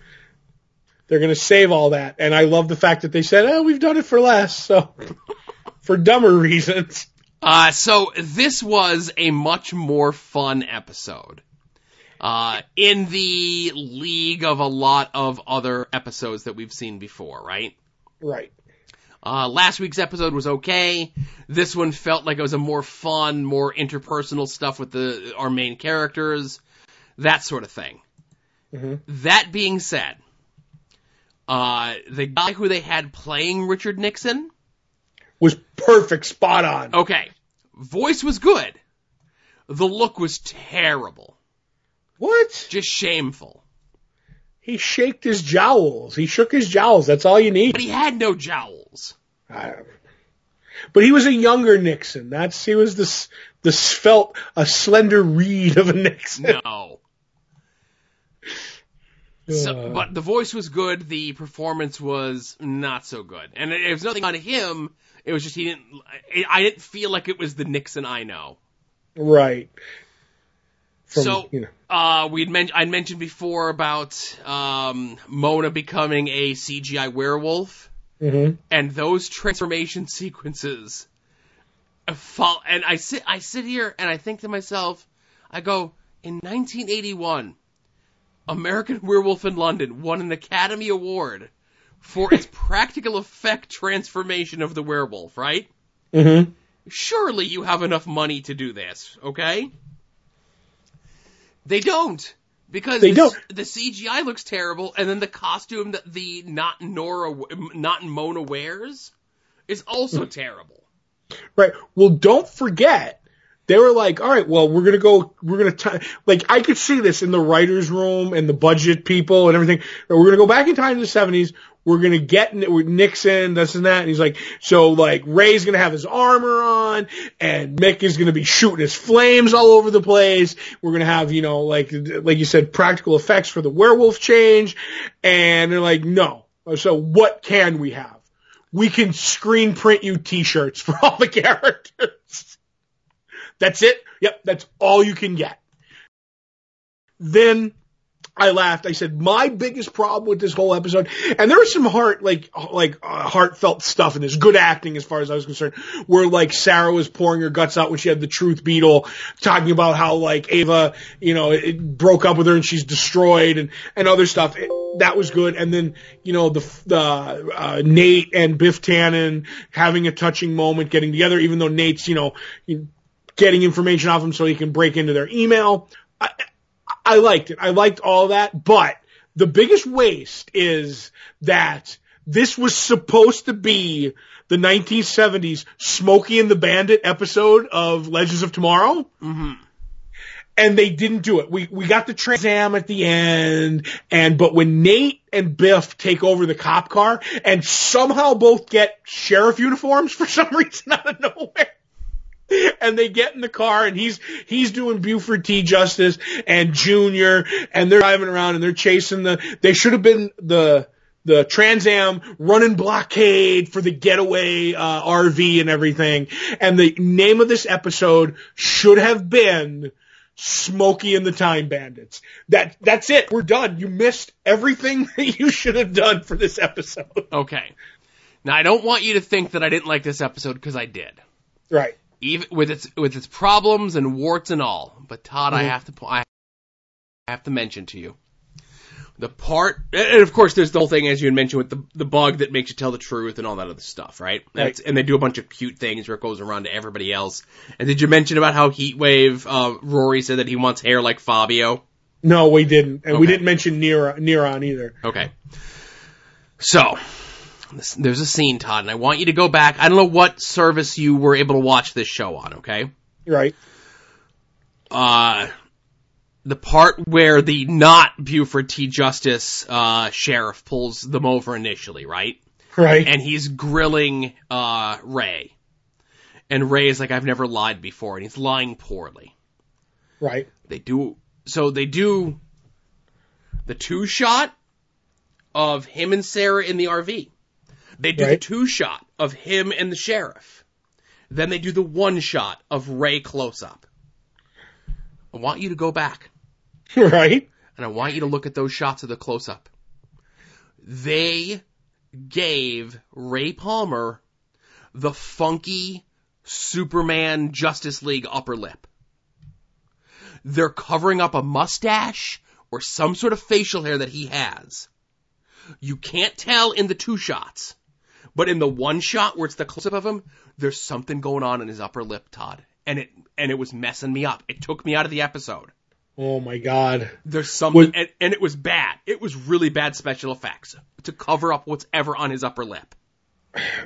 They're going to save all that. And I love the fact that they said, oh, we've done it for less. So, for dumber reasons. Uh, so this was a much more fun episode. Uh, in the league of a lot of other episodes that we've seen before, right? Right. Uh, last week's episode was okay. This one felt like it was a more fun, more interpersonal stuff with the our main characters, that sort of thing. Mhm. That being said, uh, the guy who they had playing Richard Nixon, Was perfect, spot on. okay, voice was good. The look was terrible, What? just shameful. He shaked his jowls. He shook his jowls. That's all you need. But he had no jowls. But he was a younger Nixon. That's he was this the svelte, a slender reed of a Nixon. No. So, but the voice was good. The performance was not so good, and it, it was nothing on him. It was just he didn't. I- I didn't feel like it was the Nixon I know. right. From, so, you know, uh, we'd men- I mentioned before about um, Mona becoming a CGI werewolf, mhm. and those transformation sequences. Fall, and I sit, I sit here and I think to myself, I go, in 1981, American Werewolf in London won an Academy Award for its practical effect transformation of the werewolf, right? Mhm. Surely you have enough money to do this, okay? They don't. Because They the, don't. the CGI looks terrible, and then the costume that the not Nora, not Mona wears is also terrible. Right. Well, don't forget, they were like, all right, well, we're going to go, we're going to, like, I could see this in the writer's room and the budget people and everything. We're going to go back in time to the 70s. We're going to get Nixon, this and that. And he's like, so like, Ray's going to have his armor on and Mick is going to be shooting his flames all over the place. We're going to have, you know, like, like you said, practical effects for the werewolf change. And they're like, no. So what can we have? we can screen print you t-shirts for all the characters. That's it. Yep, that's all you can get. Then I laughed. I said, my biggest problem with this whole episode, and there was some heart, like, like, uh, heartfelt stuff in this, good acting as far as I was concerned, where like Sarah was pouring her guts out when she had the truth beetle, talking about how like Ava, you know, it broke up with her and she's destroyed and, and other stuff. It, that was good. And then, you know, the, the, uh, Nate and Biff Tannen having a touching moment, getting together, even though Nate's, you know, getting information off him so he can break into their email. I, I liked it. I liked all that, but the biggest waste is that this was supposed to be the 1970s Smokey and the Bandit episode of Legends of Tomorrow. Mm-hmm. And they didn't do it. We, we got the Trans Am at the end, and, but when Nate and Biff take over the cop car and somehow both get sheriff uniforms for some reason out of nowhere, and they get in the car and he's he's doing Buford T Justice and Junior and they're driving around and they're chasing the they should have been the the Trans Am running blockade for the getaway uh, RV and everything and the name of this episode should have been Smokey and the Time Bandits. That that's it. We're done. You missed everything that you should have done for this episode. Okay. Now I don't want you to think that I didn't like this episode because I did. Right. Even with its with its problems and warts and all. But Todd, I Mhm. have to I have to mention to you the part, and of course, there's the whole thing as you had mentioned with the the bug that makes you tell the truth and all that other stuff, right? And, Right. and they do a bunch of cute things where it goes around to everybody else. And did you mention about how Heatwave? Uh, Rory said that he wants hair like Fabio. No, we didn't, and we didn't mention Neron, Neron either. Okay. So, this, there's a scene, Todd, and I want you to go back. I don't know what service you were able to watch this show on, okay? Right. Uh, the part where the not Buford T. Justice, uh, sheriff pulls them over initially, right? Right. And he's grilling, uh, Ray. And Ray is like, I've never lied before, and he's lying poorly. right. They do, so they do the two shot of him and Sarah in the RV. They do the two shot of him and the sheriff. Then they do the one shot of Ray close up. I want you to go back Right. and I want you to look at those shots of the close up. They gave Ray Palmer the funky Superman Justice League upper lip. They're covering up a mustache or some sort of facial hair that he has. You can't tell in the two shots, But in the one shot where it's the close up of him, there's something going on in his upper lip, Todd. And it, and it was messing me up. It took me out of the episode. Oh my god. There's something, Was- and, and it was bad. It was really bad special effects to cover up what's ever on his upper lip.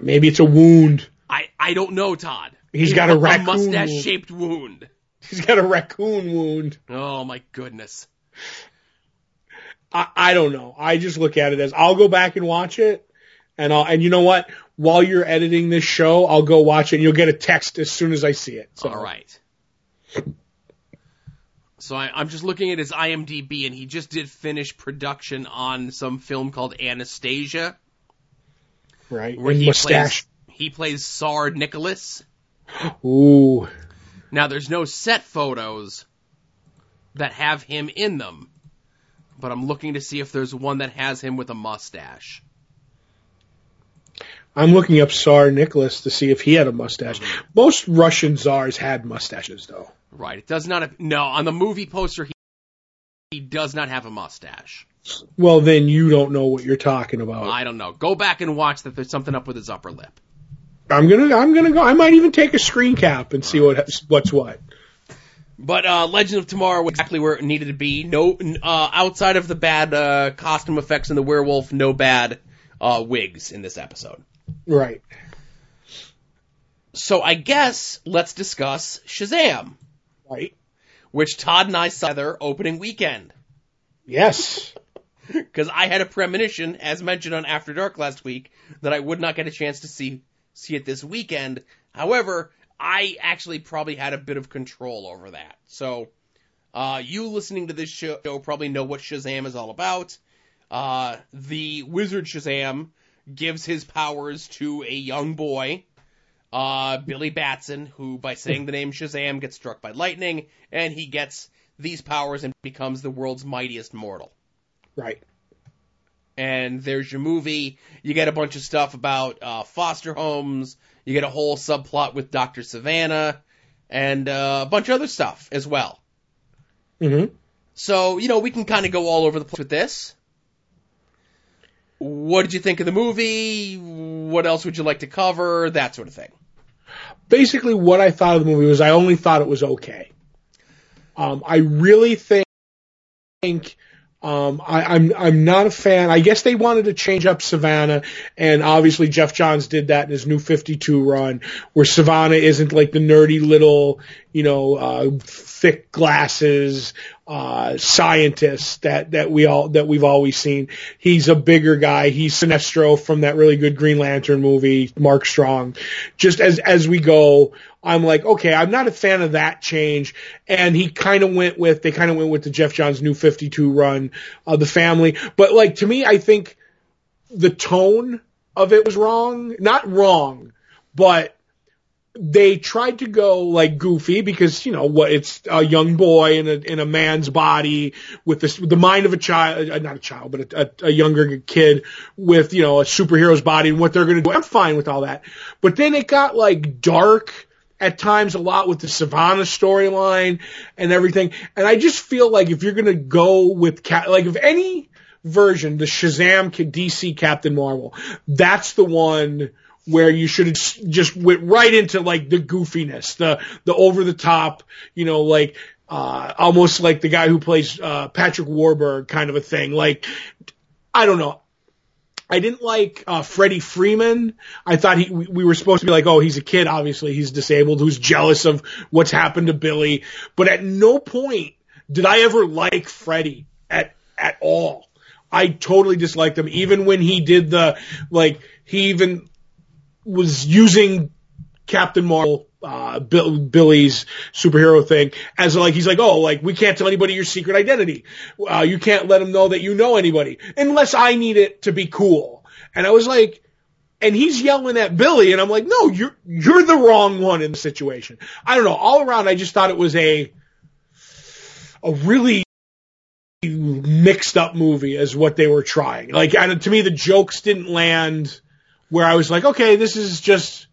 Maybe it's a wound. I, I don't know, Todd. He's got a raccoon mustache shaped wound. He's got a raccoon wound. Oh my goodness. I, I don't know. I just look at it as I'll go back and watch it, and I'll and you know what? While you're editing this show, I'll go watch it, and you'll get a text as soon as I see it. So, All right. So I, I'm just looking at his IMDb, and he just did finish production on some film called Anastasia, right. where And he mustache. plays he plays Tsar Nicholas. Ooh, Now there's no set photos that have him in them, but I'm looking to see if there's one that has him with a mustache. I'm looking up Tsar Nicholas to see if he had a mustache. Most Russian czars had mustaches, though. Right. It does not. Have, no, on the movie poster, he, he does not have a mustache. Well, then you don't know what you're talking about. I don't know. Go back and watch that. There's something up with his upper lip. I'm gonna, I'm gonna go. I might even take a screen cap and see what what's what. But uh, Legend of Tomorrow was exactly where it needed to be. No, uh, outside of the bad uh, costume effects and the werewolf, no bad uh, wigs in this episode. Right. So I guess let's discuss Shazam, Right. which Todd and I saw there opening weekend. Yes. Because I had a premonition, as mentioned on After Dark last week, that I would not get a chance to see see it this weekend. However, I actually probably had a bit of control over that. So, uh, you listening to this show probably know what Shazam is all about. Uh, the wizard Shazam gives his powers to a young boy, uh, Billy Batson, who by saying the name Shazam gets struck by lightning, and he gets these powers and becomes the world's mightiest mortal Right. and there's your movie. You get a bunch of stuff about uh, foster homes. You get a whole subplot with Dr. Sivana, and uh, a bunch of other stuff as well. hmm So you know we can kind of go all over the place with this. What did you think of the movie? What else would you like to cover? That sort of thing. Basically, what I thought of the movie was I only thought it was okay. Um, I really think um, I, I'm I'm not a fan. I guess they wanted to change up Sivana, and obviously Geoff Johns did that in his new 52 run, where Sivana isn't like the nerdy little, you know, uh, thick glasses uh, scientist that that we all that we've always seen. He's a bigger guy. He's Sinestro from that really good Green Lantern movie, Mark Strong. Just as as we go, I'm like, okay, I'm not a fan of that change. And he kind of went with, they kind of went with the Geoff Johns new 52 run, uh, the family. But like, to me, I think the tone of it was wrong. Not wrong, but they tried to go like goofy because, you know, what, it's a young boy in a, in a man's body with this, with the mind of a child, uh, not a child, but a, a, a younger kid with, you know, a superhero's body and what they're going to do. I'm fine with all that. But then it got like dark at times a lot with the Sivana storyline and everything. And I just feel like if you're going to go with, Cap- like if any version, the Shazam DC Captain Marvel, that's the one where you should have just went right into like the goofiness, the, the over the top, you know, like, uh, almost like the guy who plays, uh, Patrick Warburg kind of a thing. Like, I don't know. I didn't like uh, Freddy Freeman. I thought he we, we were supposed to be like, oh, he's a kid. Obviously, he's disabled, who's jealous of what's happened to Billy. But at no point did I ever like Freddy at at all. I totally disliked him, even when he did the like. He even was using Captain Marvel, uh, Bill, Billy's superhero thing as like, he's like, oh, like, we can't tell anybody your secret identity. Uh, you can't let them know that you know anybody unless I need it to be cool. And I was like, and he's yelling at Billy and I'm like, no, you're, you're the wrong one in the situation. I don't know. All around, I just thought it was a, a really mixed up movie as what they were trying. Like, and to me, the jokes didn't land where I was like, okay, this is just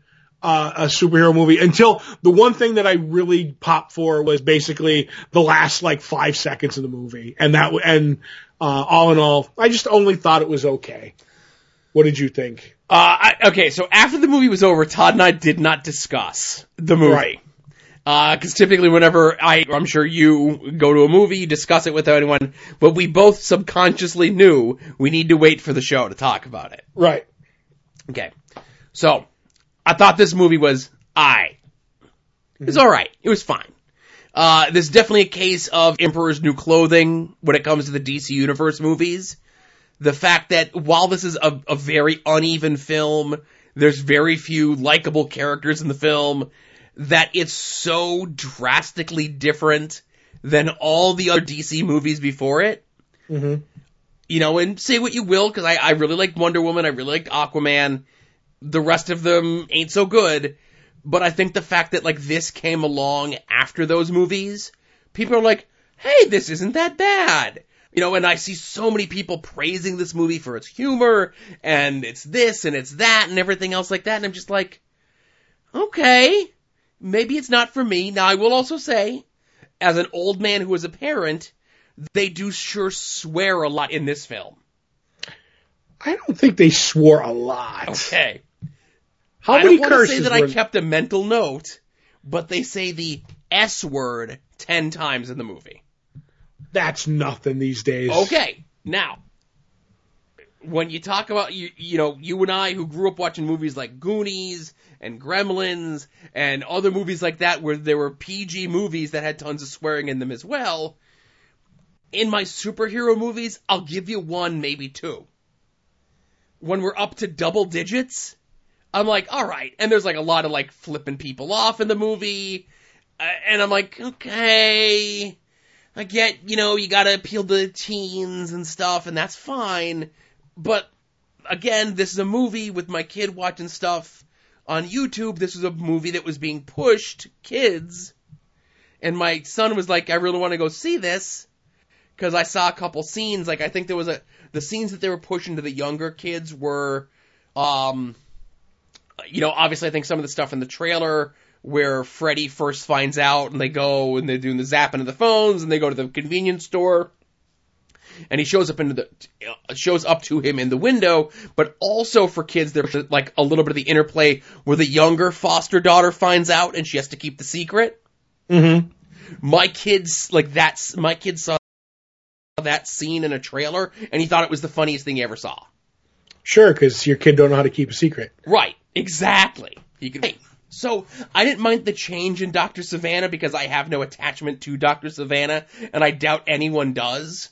uh, a superhero movie. Until the one thing that I really popped for was basically the last like five seconds of the movie, and that and uh, all in all, I just only thought it was okay. What did you think? Uh, I, okay, so after the movie was over, Todd and I did not discuss the movie. Right. Uh, cause typically whenever I, I'm sure you go to a movie, you discuss it with anyone, but we both subconsciously knew we need to wait for the show to talk about it. Right. Okay. So, I thought this movie was I. It was alright. It was fine. Uh, there's definitely a case of Emperor's New Clothing when it comes to the DC Universe movies. The fact that while this is a, a very uneven film, there's very few likable characters in the film, that it's so drastically different than all the other DC movies before it. Mm-hmm. You know, and say what you will, because I, I really liked Wonder Woman, I really liked Aquaman. The rest of them ain't so good. But I think the fact that like this came along after those movies, people are like, hey, this isn't that bad. You know, and I see so many people praising this movie for its humor, and it's this, and it's that, and everything else like that, and I'm just like, okay, maybe it's not for me. Now, I will also say, as an old man who is a parent, they do sure swear a lot in this film. I don't think they swore a lot. Okay. How I many don't want to curses say that were I kept a mental note, but they say the S word ten times in the movie. That's nothing these days. Okay, now, when you talk about you, you know, you and I who grew up watching movies like Goonies and Gremlins and other movies like that where there were PG movies that had tons of swearing in them as well. In my superhero movies, I'll give you one, maybe two. When we're up to double digits, I'm like, all right. And there's like a lot of like flipping people off in the movie. Uh, and I'm like, okay, I get, you know, you gotta appeal to teens and stuff, and that's fine. But again, this is a movie with my kid watching stuff on YouTube. This was a movie that was being pushed kids. And my son was like, I really want to go see this. Cause I saw a couple scenes, like I think there was a, the scenes that they were pushing to the younger kids were, um, you know, obviously I think some of the stuff in the trailer where Freddy first finds out and they go and they're doing the zapping of the phones and they go to the convenience store and he shows up into the shows up to him in the window but also for kids there's like a little bit of the interplay where the younger foster daughter finds out and she has to keep the secret Mm-hmm. my kids like that's my kids saw that scene in a trailer and he thought it was the funniest thing he ever saw Sure, because your kid don't know how to keep a secret. Right, exactly. He could. Hey, so I didn't mind the change in Dr. Sivana because I have no attachment to Dr. Sivana, and I doubt anyone does.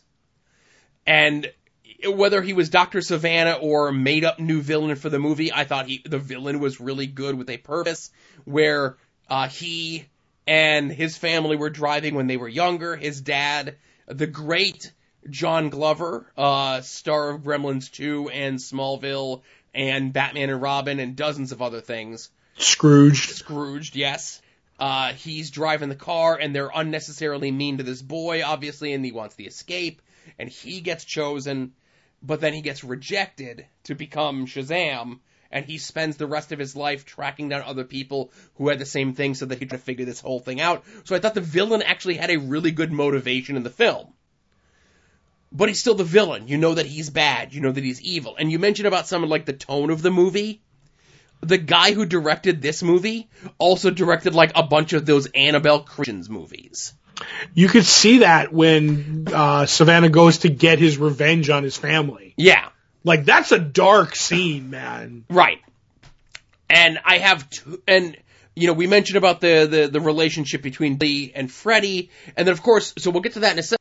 And whether he was Dr. Sivana or a made up new villain for the movie, I thought he the villain was really good with a purpose where uh, he and his family were driving when they were younger. His dad, the great John Glover, uh, star of Gremlins 2 and Smallville and Batman and Robin and dozens of other things. Scrooged. Scrooged, yes. Uh, he's driving the car and they're unnecessarily mean to this boy, obviously, and he wants the escape. And he gets chosen, but then he gets rejected to become Shazam. And he spends the rest of his life tracking down other people who had the same thing so that he could figure this whole thing out. So I thought the villain actually had a really good motivation in the film but he's still the villain. You know that he's bad. You know that he's evil. And you mentioned about some of like the tone of the movie. The guy who directed this movie also directed like a bunch of those Annabelle Christians movies. You could see that when uh, Sivana goes to get his revenge on his family. Yeah, Like that's a dark scene, man. right. And I have two, and you know, we mentioned about the, the, the relationship between Lee and Freddy. And then of course, so we'll get to that in a second.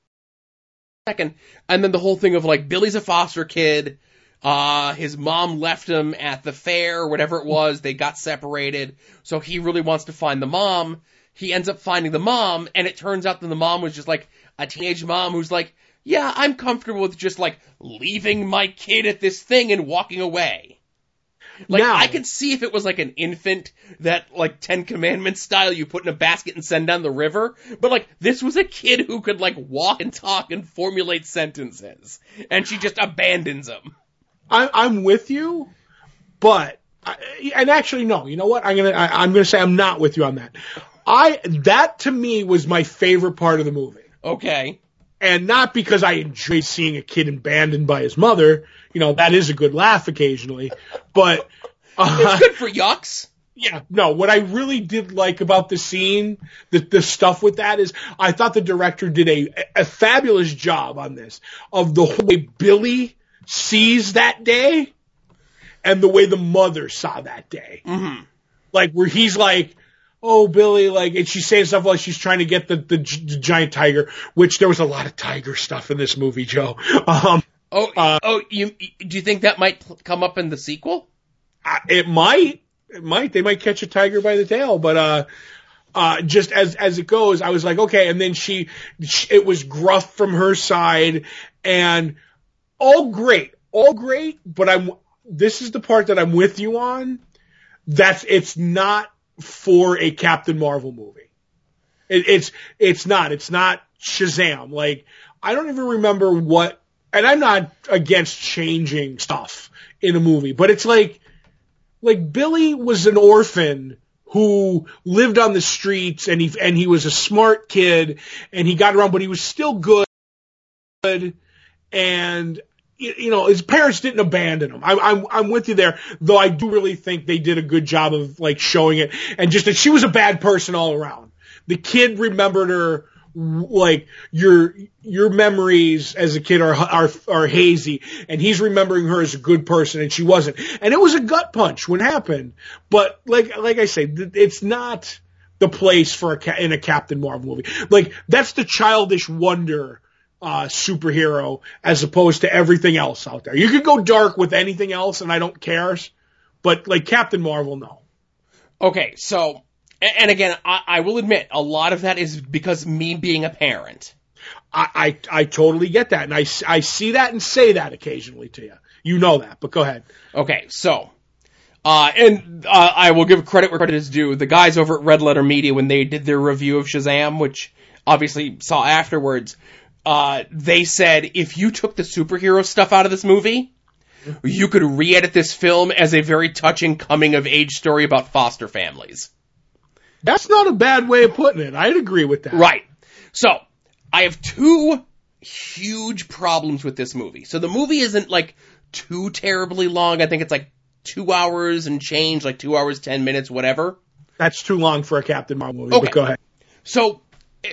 And then the whole thing of like Billy's a foster kid. Uh, his mom left him at the fair whatever it was. They got separated. So he really wants to find the mom. He ends up finding the mom and it turns out that the mom was just like a teenage mom who's like, yeah, I'm comfortable with just like leaving my kid at this thing and walking away. Like Now- I could see if it was like an infant that like Ten Commandments style you put in a basket and send down the river, but like this was a kid who could like walk and talk and formulate sentences, and she just abandons him. I, I'm with you, but I, and actually no. You know what? I'm gonna I, I'm gonna say I'm not with you on that. I that to me was my favorite part of the movie. Okay, and not because I enjoy seeing a kid abandoned by his mother. You know, that is a good laugh occasionally, but, uh, It's good for yucks. yeah, no, what I really did like about the scene, the, the stuff with that is I thought the director did a, a fabulous job on this of the whole way Billy sees that day and the way the mother saw that day. Mm-hmm. Like where he's like, oh Billy, like, and she's saying stuff like she's trying to get the, the, the giant tiger, which there was a lot of tiger stuff in this movie, Joe. Um, Oh, Uh, oh, you do you think that might come up in the sequel? I- it might, it might, they might catch a tiger by the tail, but, uh, uh, just as, as it goes, I was like, okay. And then she, she, it was gruff from her side and all great, all great, but I'm, this is the part that I'm with you on. That's, it's not for a Captain Marvel movie. It, it's, it's not, it's not Shazam. Like, I don't even remember what, and I'm not against changing stuff in a movie, but it's like, like Billy was an orphan who lived on the streets and he and he was a smart kid and he got around but he was still good and you know his parents didn't abandon him. I, I'm I'm with you there, though I do really think they did a good job of like showing it and just that she was a bad person all around. The kid remembered her like your your memories as a kid are are are hazy and he's remembering her as a good person and she wasn't and it was a gut punch when it happened but like like I say it's not the place for a in a Captain Marvel movie like that's the childish wonder uh superhero as opposed to everything else out there you could go dark with anything else and I don't care but like Captain Marvel no Okay, so and again, I, I will admit a lot of that is because me being a parent. I, I I totally get that and I I see that and say that occasionally to you you know that but go ahead Okay, so. Uh, and uh, I will give credit where credit is due. The guys over at Red Letter Media, when they did their review of Shazam, which obviously saw afterwards, uh, they said if you took the superhero stuff out of this movie, you could re-edit this film as a very touching coming of age story about foster families. That's not a bad way of putting it. I'd agree with that. Right. So, I have two huge problems with this movie. So the movie isn't like too terribly long. I think it's like two hours and change, like two hours, ten minutes, whatever. That's too long for a Captain Marvel movie, Okay. but go ahead. So,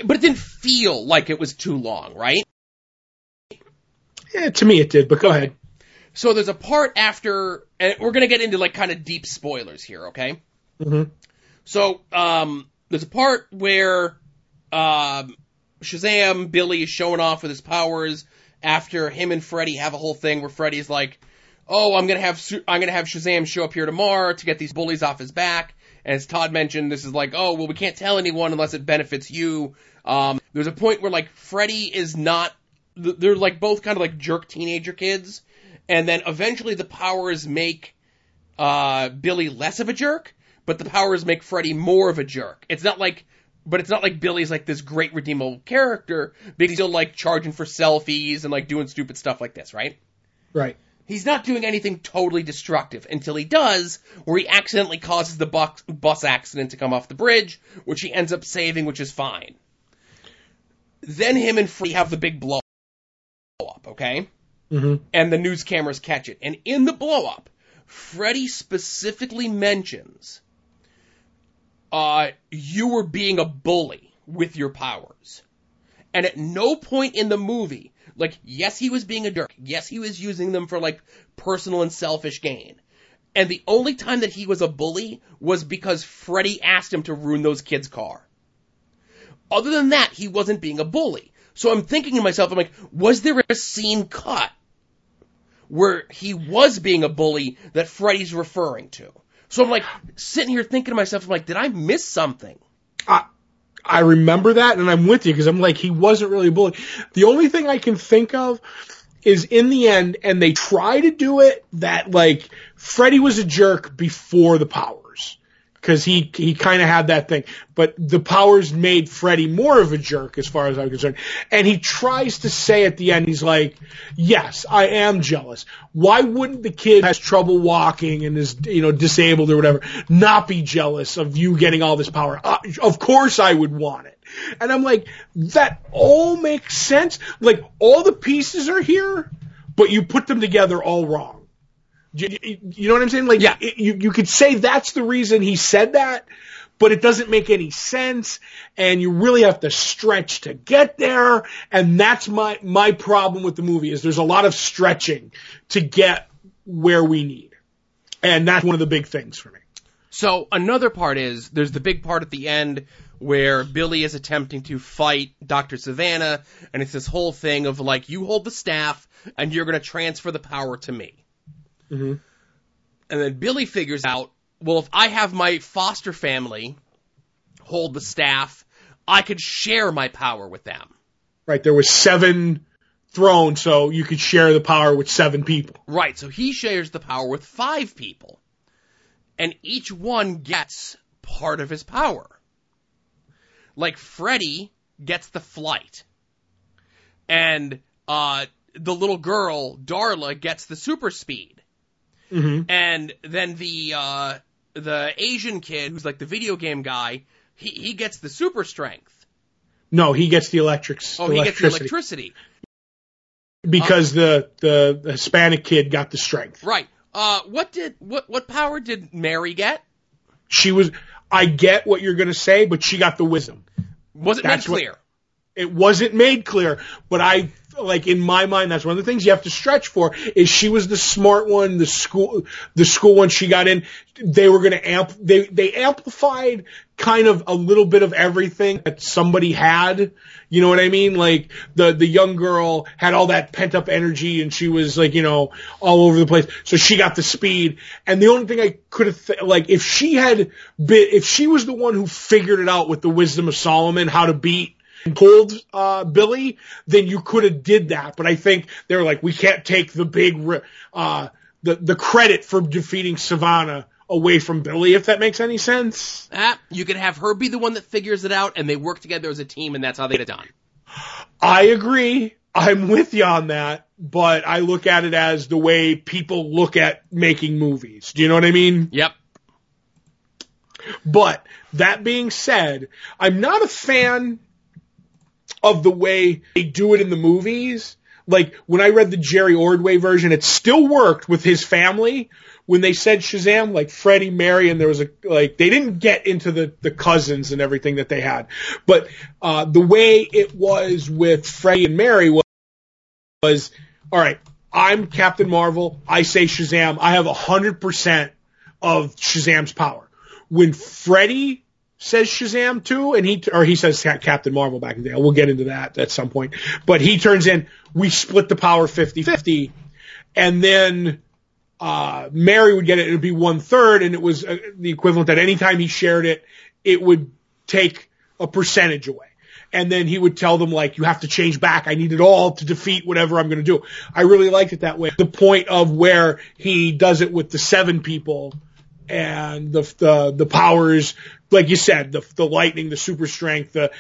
but it didn't feel like it was too long, right? Yeah, to me it did, but go ahead. So there's a part after, and we're gonna get into like kind of deep spoilers here, okay? Mhm. So, um, there's a part where, um, Shazam, Billy is showing off with his powers after him and Freddy have a whole thing where Freddy's like, oh, I'm gonna have, I'm gonna have Shazam show up here tomorrow to get these bullies off his back. As Todd mentioned, this is like, oh, well, we can't tell anyone unless it benefits you. Um, there's a point where like Freddy is not, they're like both kind of like jerk teenager kids. And then eventually the powers make, uh, Billy less of a jerk, but the powers make Freddy more of a jerk. It's not like, but it's not like Billy's like this great redeemable character, but he's still like charging for selfies and like doing stupid stuff like this, right? Right. He's not doing anything totally destructive until he does, where he accidentally causes the bus, bus accident to come off the bridge, which he ends up saving, which is fine. Then him and Freddy have the big blow up, okay? hmm and the news cameras catch it. And in the blow up, Freddy specifically mentions, uh, you were being a bully with your powers. And at no point in the movie, like, yes, he was being a jerk. Yes, he was using them for like personal and selfish gain. And the only time that he was a bully was because Freddy asked him to ruin those kids' car. Other than that, he wasn't being a bully. So I'm thinking to myself, I'm like, was there a scene cut where he was being a bully that Freddy's referring to? So I'm like sitting here thinking to myself, I'm like, did I miss something? I, remember that, and I'm with you because I'm like, he wasn't really a bully. The only thing I can think of is in the end, and they try to do it that like Freddy was a jerk before the powers. Because he he kind of had that thing. But the powers made Freddy more of a jerk, as far as I'm concerned. And he tries to say at the end, he's like, "Yes, I am jealous. Why wouldn't the kid has trouble walking and is you know disabled or whatever not be jealous of you getting all this power? Uh, of course, I would want it." And I'm like, that all makes sense. Like all the pieces are here, but you put them together all wrong. You, you know what I'm saying? Like, Yeah. it- you, you could say that's the reason he said that, but it doesn't make any sense, and you really have to stretch to get there, and that's my, my problem with the movie, is there's a lot of stretching to get where we need. And that's one of the big things for me. So another part is there's the big part at the end where Billy is attempting to fight Dr. Sivana, and it's this whole thing of like, you hold the staff, and you're going to transfer the power to me. Mhm. And then Billy figures out, well, if I have my foster family hold the staff, I could share my power with them. Right, there was seven thrones, so you could share the power with seven people. Right, so he shares the power with five people. And each one gets part of his power. Like Freddy gets the flight. And uh the little girl, Darla, gets the super speed. Mm-hmm. And then the uh the Asian kid who's like the video game guy, he, he gets the super strength. No, he gets the electric Oh, he gets the electricity because the, the the Hispanic kid got the strength. Right. Uh what did what what power did Mary get? She was. I get what you're going to say, but she got the wisdom. Was it That's made what- clear? It wasn't made clear, but I like in my mind that's one of the things you have to stretch for is she was the smart one, the school the school one she got in. They were going to amp they they amplified kind of a little bit of everything that somebody had. You know what I mean? Like the the young girl had all that pent up energy and she was like, you know, all over the place. So she got the speed. And the only thing I could have th- like if she had been if she was the one who figured it out with the wisdom of Solomon how to beat pulled uh, Billy, then you could have did that. But I think they're like, we can't take the big uh, the the credit for defeating Sivana away from Billy, if that makes any sense. Ah, you could have her be the one that figures it out, and they work together as a team, and that's how they get it done. I agree. I'm with you on that, but I look at it as the way people look at making movies. Do you know what I mean? Yep. But that being said, I'm not a fan of the way they do it in the movies. Like when I read the Jerry Ordway version, it still worked with his family. When they said Shazam, like Freddy, Mary, and there was a like they didn't get into the the cousins and everything that they had, but uh, the way it was with Freddy and Mary was was all right. I'm Captain Marvel. I say Shazam. I have a hundred percent of Shazam's power. When Freddy says Shazam too, and he or he says Captain Marvel back in the day. We'll get into that at some point. But he turns in. We split the power 50-50, and then uh, Mary would get it. It would be one third, and it was uh, the equivalent that anytime he shared it, it would take a percentage away. And then he would tell them like, you have to change back. I need it all to defeat whatever I'm going to do. I really liked it that way. The point of where he does it with the seven people and the, the, the powers, like you said, the, the lightning, the super strength, the,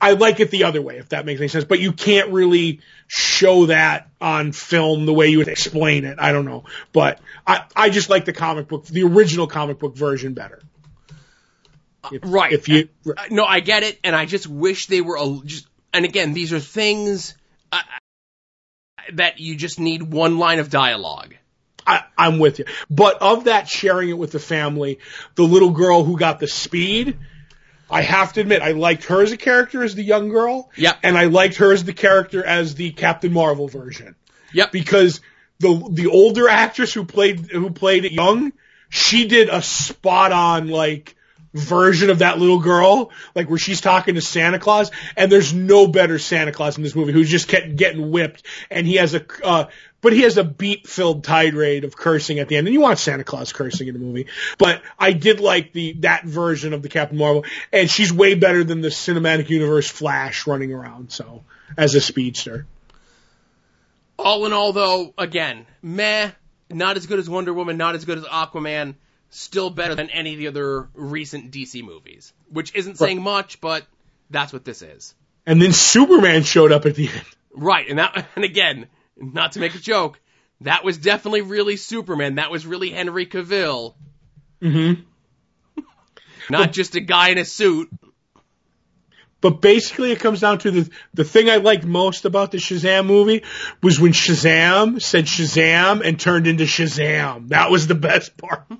I like it the other way, if that makes any sense. But you can't really show that on film the way you would explain it. I don't know. But I, I just like the comic book, the original comic book version better. If, Right. If you, Uh, no, I get it, and I just wish they were a, just. And again, these are things uh, that you just need one line of dialogue. I, I'm with you. But of that sharing it with the family, the little girl who got the speed, I have to admit, I liked her as a character as the young girl. Yep. And I liked her as the character as the Captain Marvel version. Yep. Because the the older actress who played who played it young, she did a spot on like version of that little girl, like where she's talking to Santa Claus, and there's no better Santa Claus in this movie who's just kept getting whipped, and he has a, uh, but he has a beat filled tirade of cursing at the end, and you want Santa Claus cursing in the movie, but I did like the, that version of the Captain Marvel, and she's way better than the cinematic universe Flash running around, so, as a speedster. All in all, though, again, meh, not as good as Wonder Woman, not as good as Aquaman. still better than any of the other recent DC movies, which isn't saying much, but that's what this is. And then Superman showed up at the end. Right, and that, and again, not to make a joke, that was definitely really Superman. That was really Henry Cavill, Mm-hmm. not just a guy in a suit. But basically, it comes down to the the thing I liked most about the Shazam movie was when Shazam said Shazam and turned into Shazam. That was the best part.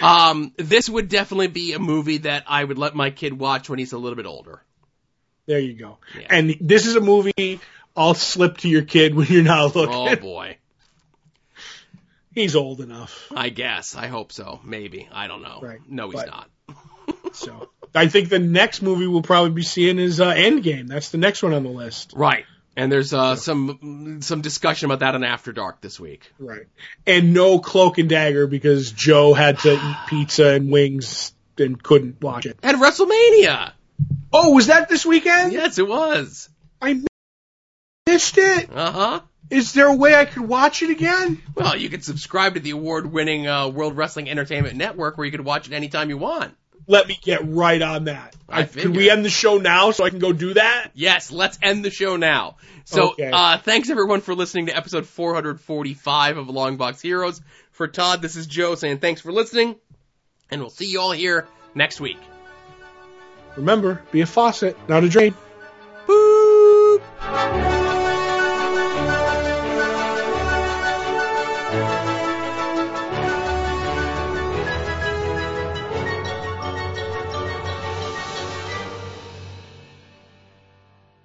Um, this would definitely be a movie that I would let my kid watch when he's a little bit older. There you go. Yeah. And this is a movie I'll slip to your kid when you're not looking. Oh boy. He's old enough. I guess. I hope so. Maybe. I don't know. Right. No, he's But- not. So I think the next movie we'll probably be seeing is uh, Endgame. That's the next one on the list. Right. And there's uh, some some discussion about that on After Dark this week. Right. And no Cloak and Dagger because Joe had to eat pizza and wings and couldn't watch it. And WrestleMania. Oh, was that this weekend? Yes, it was. I missed it. Uh huh. Is there a way I could watch it again? Well, you could subscribe to the award-winning uh, World Wrestling Entertainment Network, where you could watch it anytime you want. Let me get right on that. I Can we end the show now so I can go do that? Yes, let's end the show now. So, Okay. uh, thanks everyone for listening to episode 445 of Longbox Heroes. For Todd, this is Joe saying thanks for listening, and we'll see you all here next week. Remember, be a faucet, not a drain.